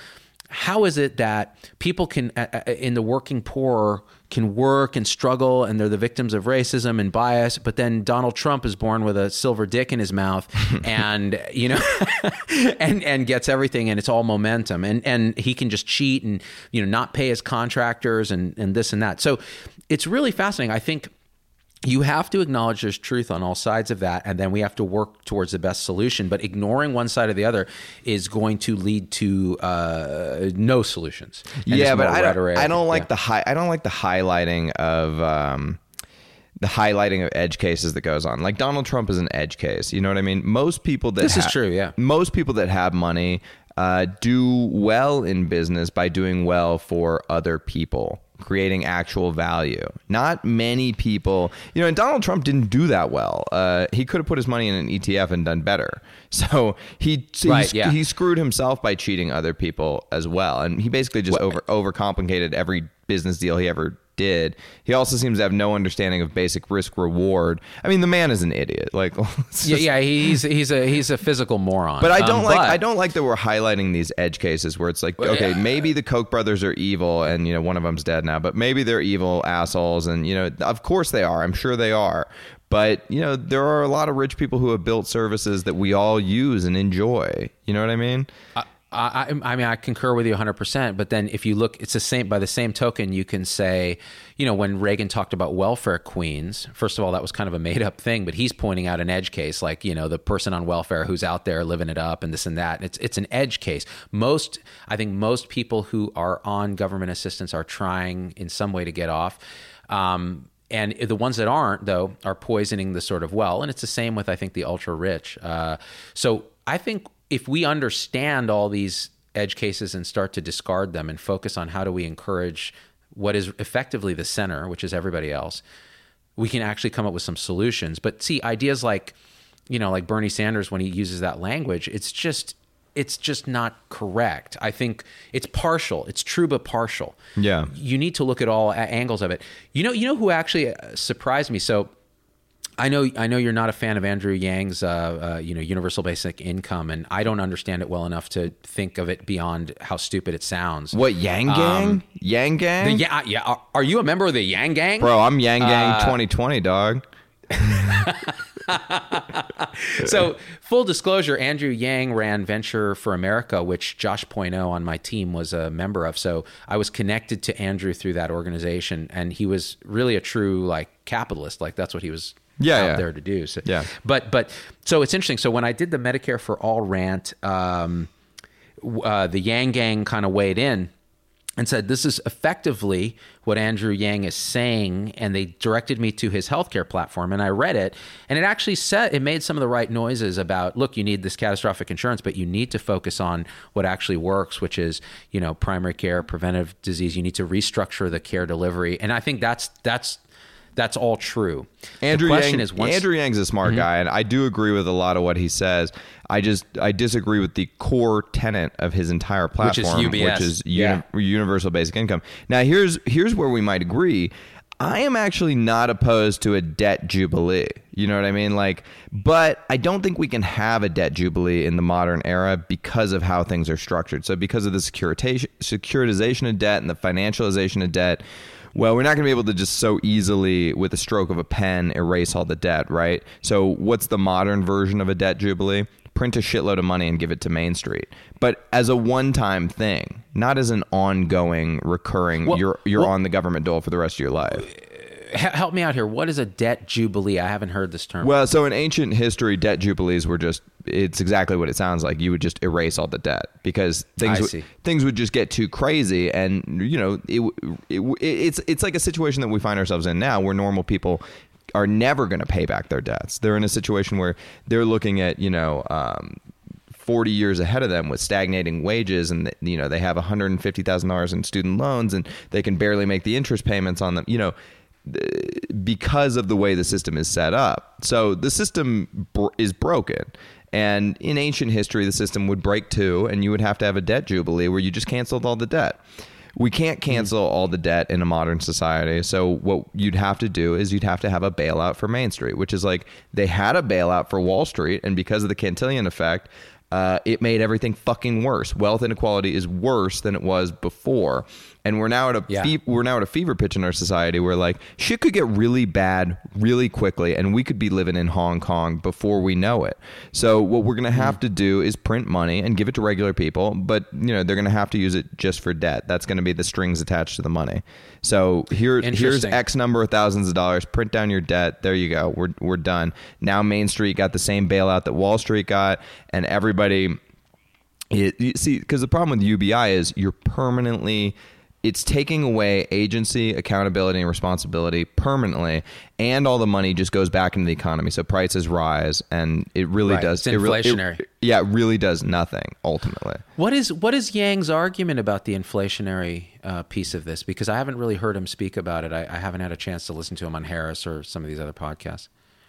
how is it that people can in the working poor can work and struggle and they're the victims of racism and bias but then Donald Trump is born with a silver dick in his mouth and you know and and gets everything and it's all momentum and and he can just cheat and you know not pay his contractors and and this and that. So it's really fascinating. I think you have to acknowledge there's truth on all sides of that and then we have to work towards the best solution. But ignoring one side or the other is going to lead to uh, no solutions. And yeah but I don't, I don't like yeah. the high i don't like the highlighting of um, the highlighting of edge cases that goes on. Like donald trump is an edge case you know what i mean? Most people that this ha- is true yeah. most people that have money uh, do well in business by doing well for other people creating actual value. Not many people, you know, and Donald Trump didn't do that well. Uh, he could have put his money in an ETF and done better. So he right, he, yeah. he screwed himself by cheating other people as well, and he basically just what? over overcomplicated every business deal he ever did. He also seems to have no understanding of basic risk reward. I mean, the man is an idiot. Like, just, yeah, yeah, he's he's a he's a physical moron. But I don't um, like but, I don't like that we're highlighting these edge cases where it's like, okay, yeah. maybe the Koch brothers are evil, and you know one of them's dead now, but maybe they're evil assholes, and you know, of course they are. I'm sure they are. But you know, there are a lot of rich people who have built services that we all use and enjoy. You know what I mean? I, I, I, mean, I concur with you 100%. But then if you look, it's the same, by the same token, you can say, you know, when Reagan talked about welfare queens, first of all, that was kind of a made up thing, but he's pointing out an edge case, like, you know, the person on welfare who's out there living it up and this and that. It's, it's an edge case. Most, I think most people who are on government assistance are trying in some way to get off. Um, and the ones that aren't, though, are poisoning the sort of well. And it's the same with, I think, the ultra rich. Uh, so I think if we understand all these edge cases and start to discard them and focus on how do we encourage what is effectively the center, which is everybody else, we can actually come up with some solutions. But see, ideas like, you know, like Bernie Sanders when he uses that language, it's just it's just not correct. I think it's partial. It's true but partial. Yeah. You need to look at all angles of it. You know, you know who actually uh, surprised me. So I know I know you're not a fan of Andrew Yang's uh, uh, you know universal basic income, and I don't understand it well enough to think of it beyond how stupid it sounds. What Yang Gang? Um, Yang Gang? The, yeah, yeah. Are you a member of the Yang Gang, bro? I'm Yang Gang uh, 2020, dog. so, full disclosure, Andrew Yang ran Venture for America, which Josh Poino on my team was a member of. So, I was connected to Andrew through that organization, and he was really a true like capitalist. Like that's what he was yeah, out yeah. there to do. So, yeah. But but so it's interesting. So when I did the Medicare for All rant, um, uh, the Yang Gang kind of weighed in and said this is effectively what Andrew Yang is saying, and they directed me to his healthcare platform, and I read it, and it actually said it made some of the right noises about look, you need this catastrophic insurance, but you need to focus on what actually works, which is you know primary care, preventive disease. You need to restructure the care delivery, and I think that's that's that's all true. Andrew Yang, is once, Andrew Yang's a smart mm-hmm. guy, and I do agree with a lot of what he says. I just I disagree with the core tenet of his entire platform, which is, UBS. Which is yeah. universal basic income. Now here's here's where we might agree. I am actually not opposed to a debt jubilee. You know what I mean? Like, but I don't think we can have a debt jubilee in the modern era because of how things are structured. So because of the securitization, securitization of debt and the financialization of debt, Well, we're not going to be able to just so easily, with a stroke of a pen, erase all the debt, right? So, what's the modern version of a debt jubilee? Print a shitload of money and give it to Main Street, but as a one-time thing, not as an ongoing, recurring. Well- you're you're well- on the government dole for the rest of your life. Help me out here. What is a debt jubilee? I haven't heard this term. Well, so in ancient history, debt jubilees were just it's exactly what it sounds like. You would just erase all the debt because things would, things would just get too crazy and you know, it, it, it's it's like a situation that we find ourselves in now where normal people are never going to pay back their debts. They're in a situation where they're looking at, you know, um, 40 years ahead of them with stagnating wages and you know they have $150,000 in student loans and they can barely make the interest payments on them you know because of the way the system is set up. So the system br- is broken. And in ancient history, the system would break too, and you would have to have a debt jubilee where you just canceled all the debt. We can't cancel all the debt in a modern society. So what you'd have to do is you'd have to have a bailout for Main Street, which is like they had a bailout for Wall Street, and because of the Cantillon effect, uh, it made everything fucking worse. Wealth inequality is worse than it was before, and we're now at a Yeah. fe- we're now at a fever pitch in our society where like shit could get really bad really quickly and we could be living in Hong Kong before we know it. So what we're going to have mm-hmm. to do is print money and give it to regular people, but you know, they're going to have to use it just for debt. That's going to be the strings attached to the money. So here here's X number of thousands of dollars, print down your debt. There you go. We're we're done. Now Main Street got the same bailout that Wall Street got and everybody it, you see, because the problem with UBI is you're permanently, it's taking away agency, accountability, and responsibility permanently, and all the money just goes back into the economy. So prices rise, and it really Right. does. It's it really- it- inflationary. yeah, it really does nothing ultimately. What is what is Yang's argument about the inflationary uh, piece of this? Because I haven't really heard him speak about it. I, I haven't had a chance to listen to him on Harris or some of these other podcasts.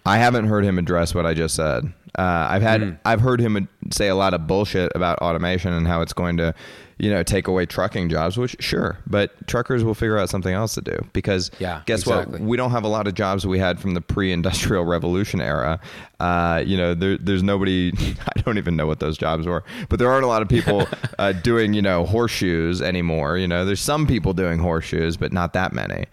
I haven't heard him address what I just said. Uh, I've had I've heard him say a lot of bullshit about automation and how it's going to, you know, take away trucking jobs. Which sure, but truckers will figure out something else to do because Yeah, guess exactly. what? We don't have a lot of jobs we had from the pre-industrial revolution era. Uh, you know, there, there's nobody. I don't even know what those jobs were, but there aren't a lot of people uh, doing you know horseshoes anymore. You know, there's some people doing horseshoes, but not that many.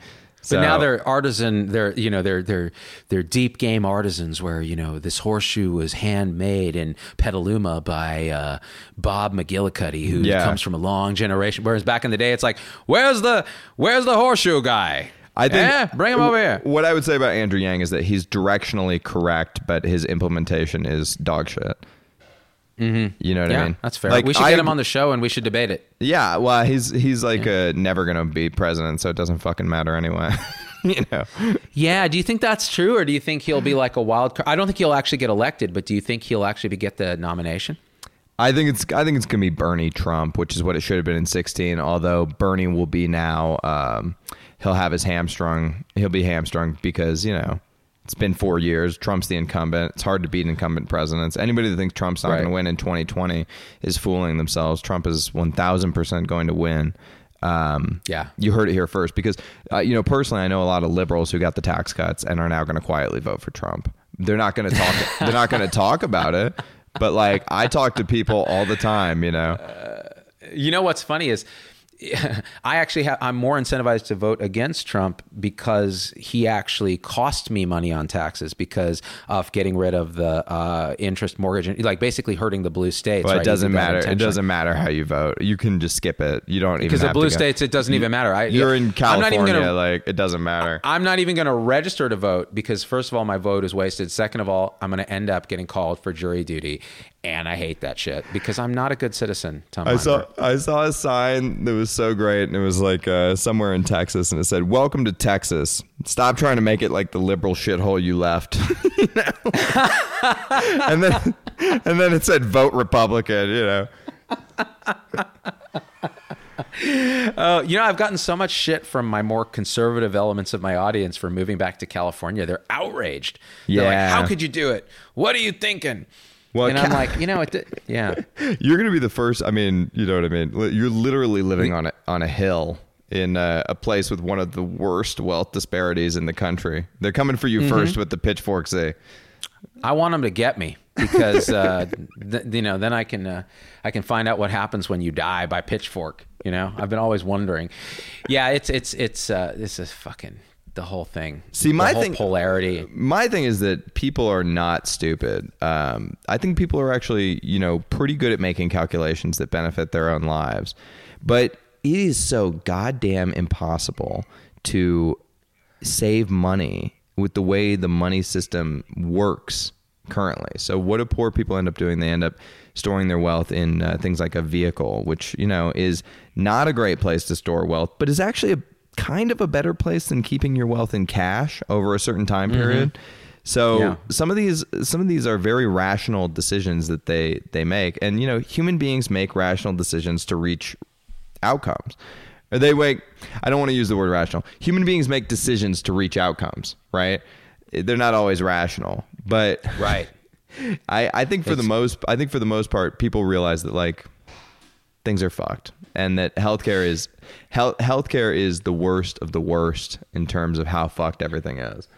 But now they're artisan. They're you know they're they're they're deep game artisans where you know this horseshoe was handmade in Petaluma by uh, Bob McGillicuddy, who Yeah. comes from a long generation. Whereas back in the day, it's like where's the where's the horseshoe guy? I think Eh? bring him over here. What I would say about Andrew Yang is that he's directionally correct, but his implementation is dog shit. Mm-hmm. You know what yeah, I mean? that's fair. Like, we should I- get him on the show and we should debate it. Yeah, well, he's he's like uh, never gonna be president, so it doesn't fucking matter anyway. you know? Yeah, do you think that's true, or do you think he'll be like a wild card? I don't think he'll actually get elected, but do you think he'll actually be, get the nomination? I think it's I think it's gonna be Bernie Trump, which is what it should have been in sixteen. Although Bernie will be now, um, he'll have his hamstrung. He'll be hamstrung because you know it's been four years. Trump's the incumbent. It's hard to beat incumbent presidents. Anybody that thinks Trump's not Right. going to win in 2020 is fooling themselves. Trump is 1,000 percent going to win. Um, Yeah. you heard it here first because uh, you know personally, I know a lot of liberals who got the tax cuts and are now going to quietly vote for Trump. They're not going to talk. they're not going to talk about it. But like I talk to people all the time, you know. You know what's funny is I actually have I'm more incentivized to vote against Trump because he actually cost me money on taxes because of getting rid of the uh, interest mortgage and like basically hurting the blue states. But right? it doesn't did that matter. It doesn't matter how you vote. You can just skip it. You don't even because the blue to states it doesn't even matter. I, You're in I'm California, not even gonna, like it doesn't matter. I'm not even going to register to vote because first of all, my vote is wasted. Second of all, I'm going to end up getting called for jury duty, and I hate that shit because I'm not a good citizen. Tom I saw I saw a sign that was so great, and it was like uh, somewhere in Texas, and it said, "Welcome to Texas. Stop trying to make it like the liberal shithole you left." You and then and then it said, "Vote Republican." You know. Uh, you know, I've gotten so much shit from my more conservative elements of my audience for moving back to California. They're outraged. They're like, Yeah. how could you do it? What are you thinking? Well, and I'm like, you know, it, yeah. You're gonna be the first. I mean, you know what I mean. You're literally living on a on a hill in uh, a place with one of the worst wealth disparities in the country. They're coming for you Mm-hmm. first with the pitchforks. They. I want them to get me because uh, th- you know then I can uh, I can find out what happens when you die by pitchfork. You know, I've been always wondering. Yeah, it's it's it's uh, this is fucking the whole thing. See, my thing- polarity. My thing is that people are not stupid. Um, I think people are actually, you know, pretty good at making calculations that benefit their own lives. But it is so goddamn impossible to save money with the way the money system works currently. So, what do poor people end up doing? They end up storing their wealth in uh, things like a vehicle, which, you know, is not a great place to store wealth, but is actually a kind of a better place than keeping your wealth in cash over a certain time mm-hmm. period. So Yeah. some of these some of these are very rational decisions that they they make, and you know human beings make rational decisions to reach outcomes. Or they wait. I don't want to use the word rational. Human beings make decisions to reach outcomes, right? They're not always rational, but Right. I, I think for the most I think for the most part people realize that like things are fucked and that healthcare is health healthcare is the worst of the worst in terms of how fucked everything is.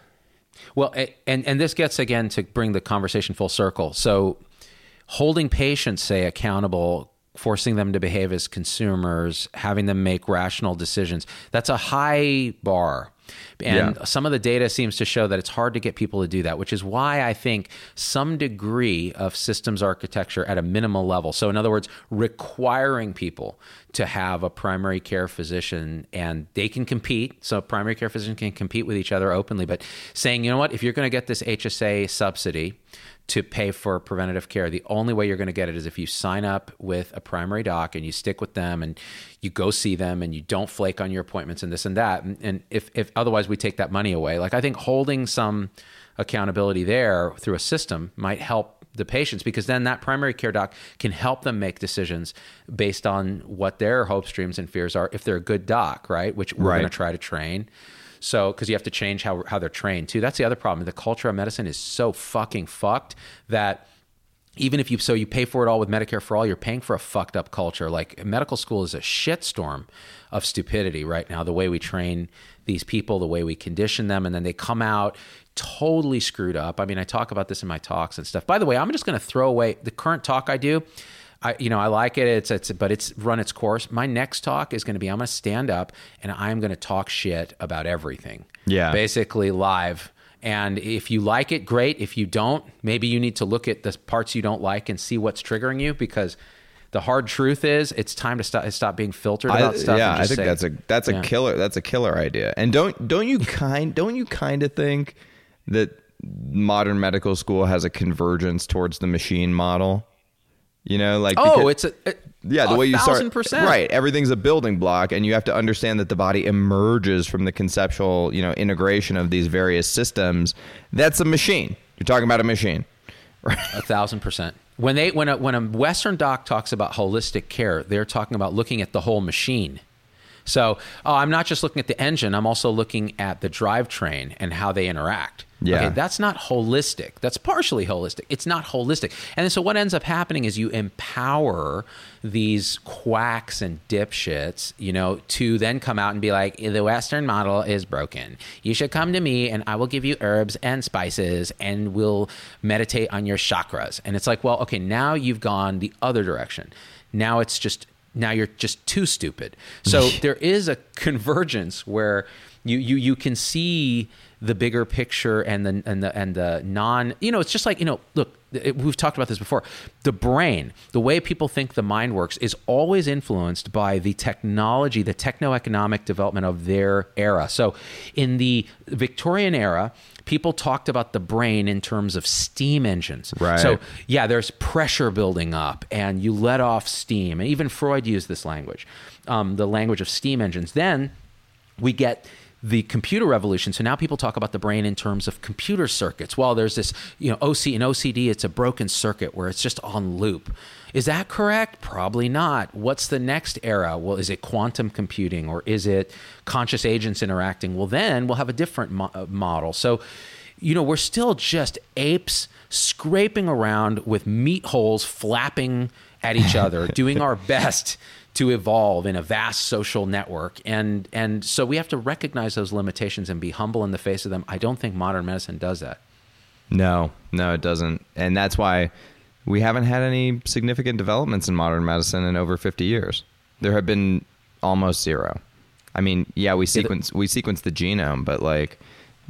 Well, and and this gets again to bring the conversation full circle. So, holding patients, say, accountable, forcing them to behave as consumers, having them make rational decisions, that's a high bar. And Yeah. some of the data seems to show that it's hard to get people to do that, which is why I think some degree of systems architecture at a minimal level. So, in other words, requiring people to have a primary care physician and they can compete. So, primary care physicians can compete with each other openly, but saying, you know what, if you're going to get this HSA subsidy, to pay for preventative care. The only way you're going to get it is if you sign up with a primary doc and you stick with them and you go see them and you don't flake on your appointments and this and that. And, and if, if otherwise we take that money away, like I think holding some accountability there through a system might help the patients because then that primary care doc can help them make decisions based on what their hopes, dreams, and fears are if they're a good doc, right? Which we're Right. going to try to train. So, because you have to change how, how they're trained too. That's the other problem. The culture of medicine is so fucking fucked that even if you so you pay for it all with Medicare for all, you're paying for a fucked up culture. Like medical school is a shitstorm of stupidity right now. The way we train these people, the way we condition them, and then they come out totally screwed up. I mean, I talk about this in my talks and stuff. By the way, I'm just going to throw away the current talk I do. I, you know, I like it. It's, it's, but it's run its course. My next talk is going to be, I'm going to stand up and I'm going to talk shit about everything. Yeah. Basically live. And if you like it, great. If you don't, maybe you need to look at the parts you don't like and see what's triggering you because the hard truth is it's time to stop, stop being filtered about I, stuff. yeah, I think say- that's a that's a Yeah. killer that's a killer idea. And don't don't you kind don't you kind of think that modern medical school has a convergence towards the machine model? You know, like Oh, it's a, it- yeah, the way you start percent. right. Everything's a building block, and you have to understand that the body emerges from the conceptual, you know, integration of these various systems. That's a machine. You're talking about a machine. A thousand percent. When they when a when a Western doc talks about holistic care, they're talking about looking at the whole machine. So, oh, I'm not just looking at the engine. I'm also looking at the drivetrain and how they interact. Yeah. Okay, that's not holistic. That's partially holistic. It's not holistic. And so what ends up happening is you empower these quacks and dipshits, you know, to then come out and be like, the Western model is broken. You should come to me and I will give you herbs and spices and we'll meditate on your chakras. And it's like, well, okay, now you've gone the other direction. Now it's just now you're just too stupid. So there is a convergence where you you you can see the bigger picture and the and the and the non you know it's just like you know look it, we've talked about this before the brain the way people think the mind works is always influenced by the technology the techno-economic development of their era so in the victorian era people talked about the brain in terms of steam engines Right. so yeah, there's pressure building up, and you let off steam. And even Freud used this language, um, the language of steam engines. Then we get the computer revolution. So now people talk about the brain in terms of computer circuits. Well, there's this, you know, OC and OCD, it's a broken circuit where it's just on loop. Is that correct? Probably not. What's the next era? Well, is it quantum computing or is it conscious agents interacting? Well, then we'll have a different mo- uh, model. So, you know, we're still just apes scraping around with meat holes flapping at each other, doing our best to evolve in a vast social network. And and so we have to recognize those limitations and be humble in the face of them. I don't think modern medicine does that. No, no, it doesn't. And that's why we haven't had any significant developments in modern medicine in over 50 years. There have been almost zero. I mean, yeah, we sequence we sequence the genome, but like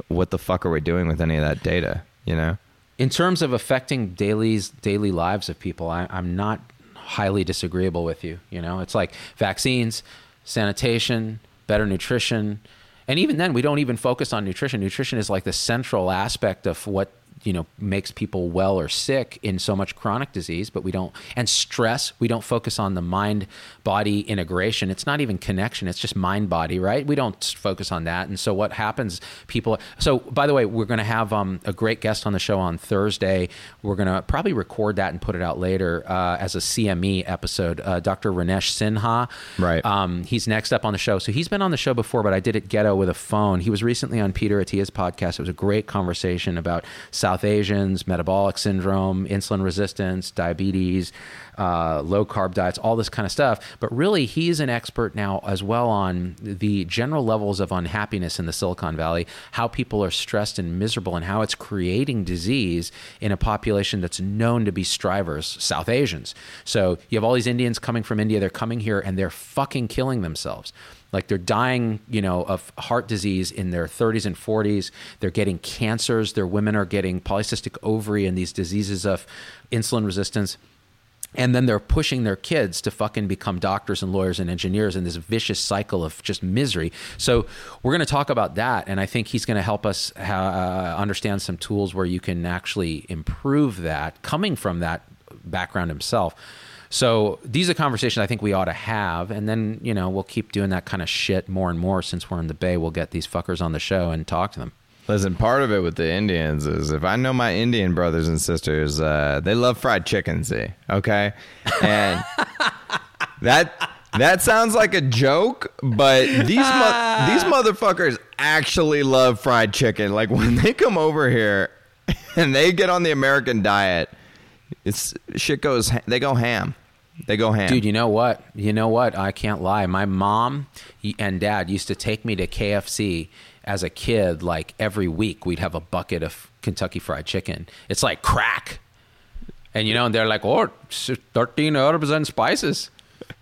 what the fuck are we doing with any of that data, you know? In terms of affecting dailies daily lives of people, I, I'm not highly disagreeable with you. You know, it's like vaccines, sanitation, better nutrition, and even then, we don't even focus on nutrition. Nutrition is like the central aspect of what you know makes people well or sick in so much chronic disease but we don't and stress we don't focus on the mind body integration. It's not even connection it's just mind body right? We don't focus on that. And so what happens people so by the way we're going to have um, a great guest on the show on thursday. We're going to probably record that and put it out later uh, as a cme episode uh, dr Ronesh Sinha. Right. um, he's next up on the show. So he's been on the show before but i did it ghetto with a phone. He was recently on Peter Attia's podcast. It was a great conversation about South Asians, metabolic syndrome, insulin resistance, diabetes, uh, low carb diets, all this kind of stuff. But really, he's an expert now as well on the general levels of unhappiness in the Silicon Valley, how people are stressed and miserable, and how it's creating disease in a population that's known to be strivers, South Asians. So you have all these Indians coming from India, they're coming here and they're fucking killing themselves like they're dying you know of heart disease in their 30s and 40s they're getting cancers their women are getting polycystic ovary and these diseases of insulin resistance and then they're pushing their kids to fucking become doctors and lawyers and engineers in this vicious cycle of just misery. So we're going to talk about that, and I think he's going to help us uh, understand some tools where you can actually improve that, coming from that background himself. So these are conversations I think we ought to have, and then you know we'll keep doing that kind of shit more and more since we're in the Bay. We'll get these fuckers on the show and talk to them. Listen, part of it with the Indians is if I know my Indian brothers and sisters, uh, they love fried chicken. See, okay, and that that sounds like a joke, but these mo- these motherfuckers actually love fried chicken. Like when they come over here and they get on the American diet, it's shit goes. They go ham. They go ham. Dude, you know what? You know what? I can't lie. My mom and dad used to take me to KFC as a kid. Like every week, we'd have a bucket of Kentucky Fried Chicken. It's like crack, and you know, and they're like, "Oh, thirteen herbs and spices."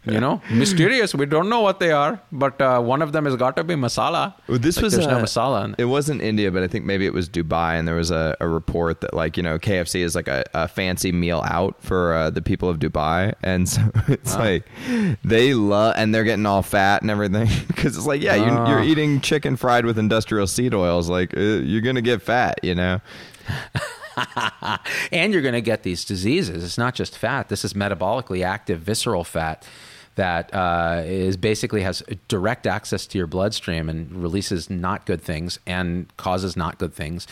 You know, mysterious. We don't know what they are, but uh, one of them has got to be masala. Well, this Like, was there's no uh, masala. In it. Wasn't India, but I think maybe it was Dubai, and there was a, a report that like you know KFC is like a, a fancy meal out for uh, the people of Dubai, and so it's like they love, and they're getting all fat and everything because it's like yeah, you, Ah. you're eating chicken fried with industrial seed oils, like uh, you're gonna get fat, you know. and you're going to get these diseases. It's not just fat. This is metabolically active visceral fat that uh, is basically has direct access to your bloodstream and releases not good things and causes not good things.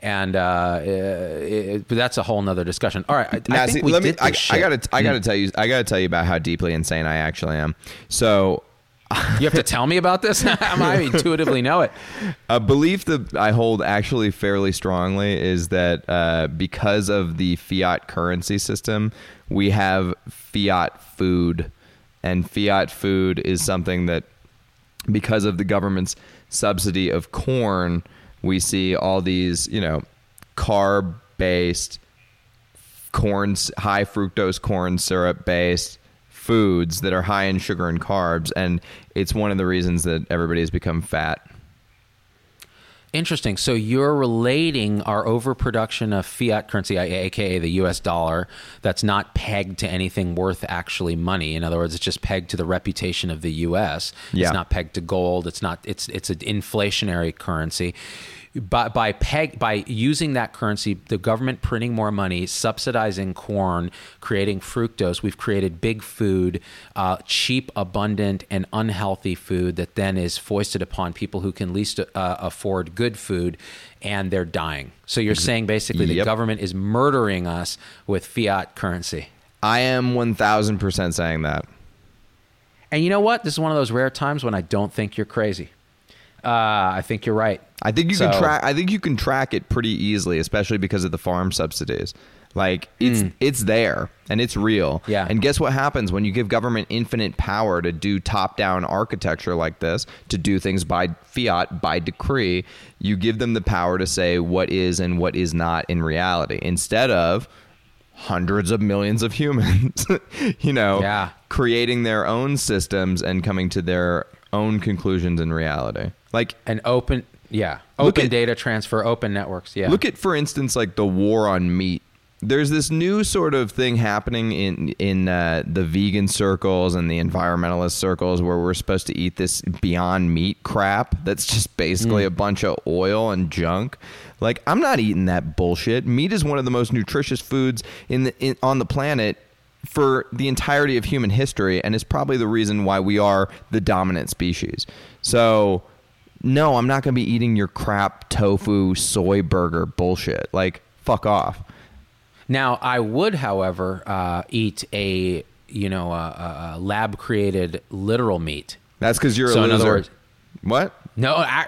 And uh, it, but that's a whole nother discussion. All right, I, I think see, we let me. did I, this I. Hmm. gotta. I gotta tell you. I gotta tell you about how deeply insane I actually am. So You have to tell me about this. I intuitively know it. A belief that I hold actually fairly strongly is that uh, because of the fiat currency system, we have fiat food. And fiat food is something that, because of the government's subsidy of corn, we see all these, you know, carb based, corn, high fructose corn syrup based foods that are high in sugar and carbs. And it's one of the reasons that everybody has become fat. Interesting. So you're relating our overproduction of fiat currency, aka the US dollar, that's not pegged to anything worth actually money. In other words, it's just pegged to the reputation of the US. Yeah. It's not pegged to gold. It's not it's it's an inflationary currency. By by peg by using that currency, the government printing more money, subsidizing corn, creating fructose, we've created big food, uh, cheap, abundant, and unhealthy food that then is foisted upon people who can least uh, afford good food, and they're dying. So you're saying basically the government is murdering us with fiat currency. I am 1000% saying that. And you know what? This is one of those rare times when I don't think you're crazy. Uh, I think you're right. I think you So- can track I think you can track it pretty easily, especially because of the farm subsidies. Like it's it's there and it's real. Yeah. And guess what happens when you give government infinite power to do top-down architecture like this, to do things by fiat, by decree, you give them the power to say what is and what is not in reality instead of hundreds of millions of humans, you know, Yeah. creating their own systems and coming to their own conclusions in reality. Like an open, yeah, open at- data transfer, open networks. Yeah. Look at, for instance, like the war on meat. There's this new sort of thing happening in in uh, the vegan circles and the environmentalist circles where we're supposed to eat this Beyond Meat crap that's just basically a bunch of oil and junk. Like I'm not eating that bullshit. Meat is one of the most nutritious foods in the in, on the planet for the entirety of human history and is probably the reason why we are the dominant species. So no, I'm not going to be eating your crap tofu soy burger bullshit. Like, fuck off. Now, I would, however, uh, eat a you know a, a lab created literal meat. That's because you're So a in loser. other words- what? No, I,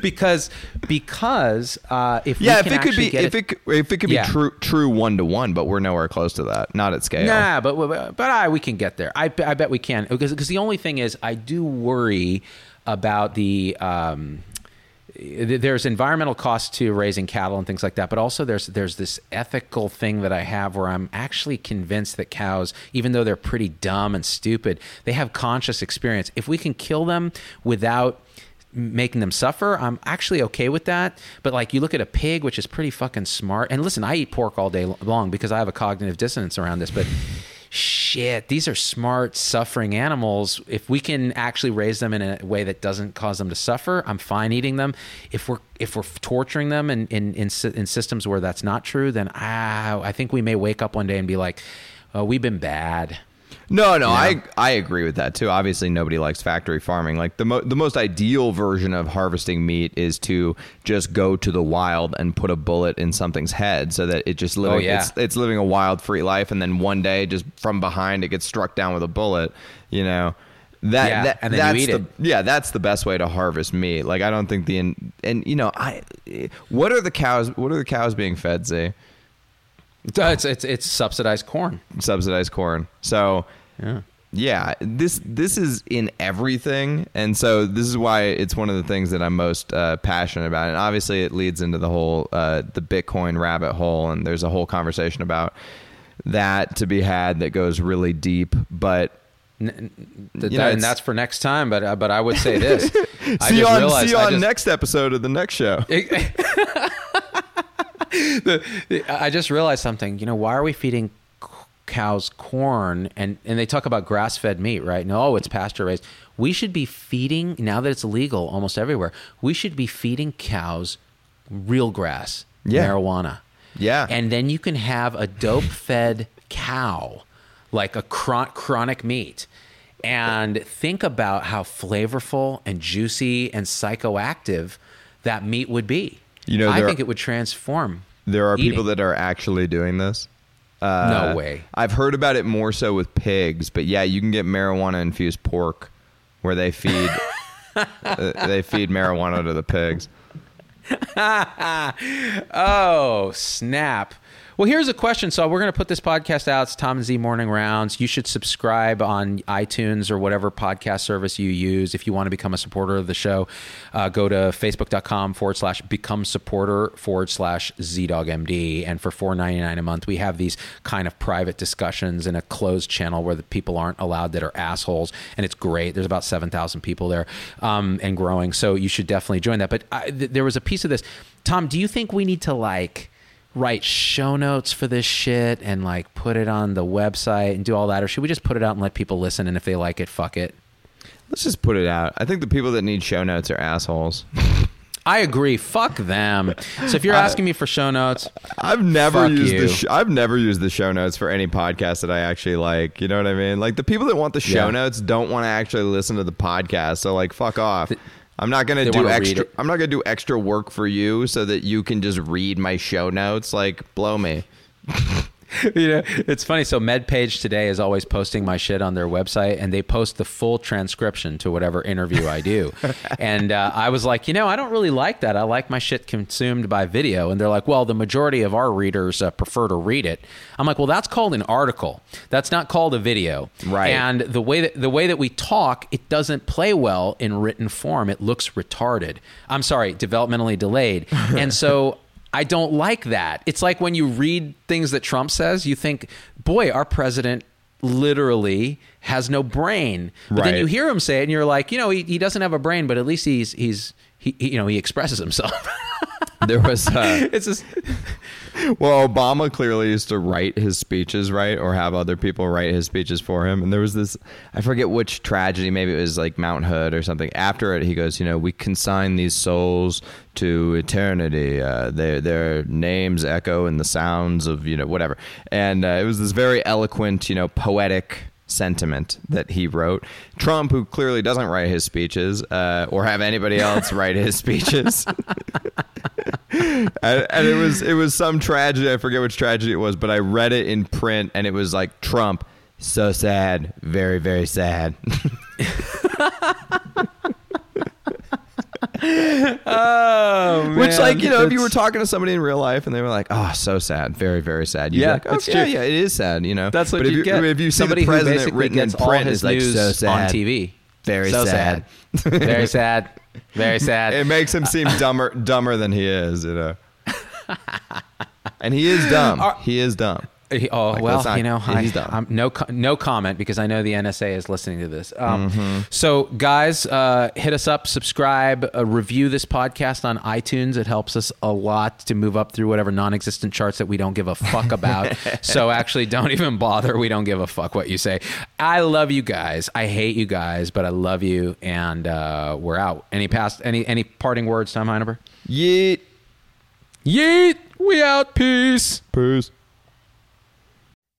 because because uh, if Yeah, we if can it could be get if it, if it could Yeah. be true true one to one, but we're nowhere close to that. Not at scale. Nah, but but, but I, we can get there. I, I bet we can because because the only thing is I do worry about the um, there's environmental costs to raising cattle and things like that, but also there's there's this ethical thing that I have where I'm actually convinced that cows, even though they're pretty dumb and stupid, they have conscious experience. If we can kill them without making them suffer, I'm actually okay with that. But like you look at a pig, which is pretty fucking smart. And listen, I eat pork all day long because I have a cognitive dissonance around this, but shit, these are smart, suffering animals. If we can actually raise them in a way that doesn't cause them to suffer, I'm fine eating them. If we're if we're torturing them in in in, in systems where that's not true, then ah, I think we may wake up one day and be like, oh, we've been bad. No, no, I I agree with that too. Obviously, nobody likes factory farming. Like the mo- the most ideal version of harvesting meat is to just go to the wild and put a bullet in something's head, so that it just living Oh, yeah. it's, it's living a wild, free life, and then one day, just from behind, it gets struck down with a bullet. You know. That, Yeah, that and then you that's eat the it. yeah that's the best way to harvest meat. Like I don't think the in, and you know I what are the cows what are the cows being fed? Say It's it's, it's subsidized corn. subsidized corn. So Yeah. yeah, this this is in everything, and so this is why it's one of the things that I'm most uh, passionate about. And obviously, it leads into the whole uh, the Bitcoin rabbit hole, and there's a whole conversation about that to be had that goes really deep. But Th- You know, and that's for next time. But uh, but I would say this. I see you just on realized see you on just- next episode of the next show. the, I just realized something. You know, why are we feeding cows corn and and they talk about grass fed meat, right? No, oh, it's pasture raised. We should be feeding now that it's legal almost everywhere. We should be feeding cows real grass, Yeah. marijuana. Yeah. And then you can have a dope fed cow, like a chron- chronic meat. And think about how flavorful and juicy and psychoactive that meat would be. You know, I think are- it would transform. There are eating. people that are actually doing this. Uh, No way. I've heard about it more so with pigs, but yeah, you can get marijuana infused pork where they feed uh, they feed marijuana to the pigs. Oh, snap. Well, here's a question. So we're going to put this podcast out. It's Tom and Z Morning Roundz. You should subscribe on iTunes or whatever podcast service you use. If you want to become a supporter of the show, uh, go to facebook.com forward slash become supporter forward slash ZDoggMD. And for $4.99 a month, we have these kind of private discussions in a closed channel where the people aren't allowed that are assholes. And it's great. There's about 7,000 people there um, and growing. So you should definitely join that. But I, th- there was a piece of this. Tom, do you think we need to like write show notes for this shit and like put it on the website and do all that or should we just put it out and let people listen and if they like it fuck it Let's just put it out. I think the people that need show notes are assholes. i agree fuck them so if you're asking me for show notes I've never Fuck used you. the sh- I've never used the show notes for any podcast that I actually like. You know what I mean? Like the people that want the show Yeah. notes don't want to actually listen to the podcast. So like fuck off. I'm not gonna they do extra. I'm not gonna do extra work for you so that you can just read my show notes. Like blow me. you know, it's funny. So MedPage today is always posting my shit on their website, and they post the full transcription to whatever interview I do. and uh, I was like, you know, I don't really like that. I like my shit consumed by video. And they're like, well, the majority of our readers uh, prefer to read it. I'm like, well, that's called an article. That's not called a video. Right. And the way that the way that we talk, it doesn't play well in written form. It looks retarded. I'm sorry, developmentally delayed. and so I don't like that. It's like when you read things that Trump says, you think, boy, our president literally has no brain. But then you hear him say it and you're like, you know, he, he doesn't have a brain, but at least he's he's he, he- you know, he expresses himself. There was uh, it's just well, Obama clearly used to write his speeches, right, or have other people write his speeches for him. And there was this, I forget which tragedy, maybe it was like Mount Hood or something. After it, he goes, you know, we consign these souls to eternity. Uh, their their names echo in the sounds of you know whatever. And uh, it was this very eloquent, you know, poetic sentiment that he wrote. Trump, who clearly doesn't write his speeches uh, or have anybody else write his speeches. and, and it was it was some tragedy. I forget which tragedy it was, but I read it in print, and it was like Trump, so sad, very very sad. oh, Which, like you know, if you were talking to somebody in real life and they were like, "Oh, so sad, very very sad," you'd be Yeah, like, "Okay, true. yeah, it is sad," you know. That's what but if you you get. if you see Somebody the who president basically written gets in all print, his it's like news so sad on TV. very so sad. very sad, very sad. It makes him seem dumber dumber than he is, you know. and he is dumb. he is dumb. Oh Like, well, not- you know, I. I'm no no comment because I know the NSA is listening to this. Um, Mm-hmm. So, guys, uh, hit us up, subscribe, uh, review this podcast on iTunes. It helps us a lot to move up through whatever non-existent charts that we don't give a fuck about. so, actually, don't even bother. We don't give a fuck what you say. I love you guys. I hate you guys, but I love you, and uh, we're out. Any past any any parting words, Tom Heineberg? Yeet. Yeet. We out. Peace. Peace.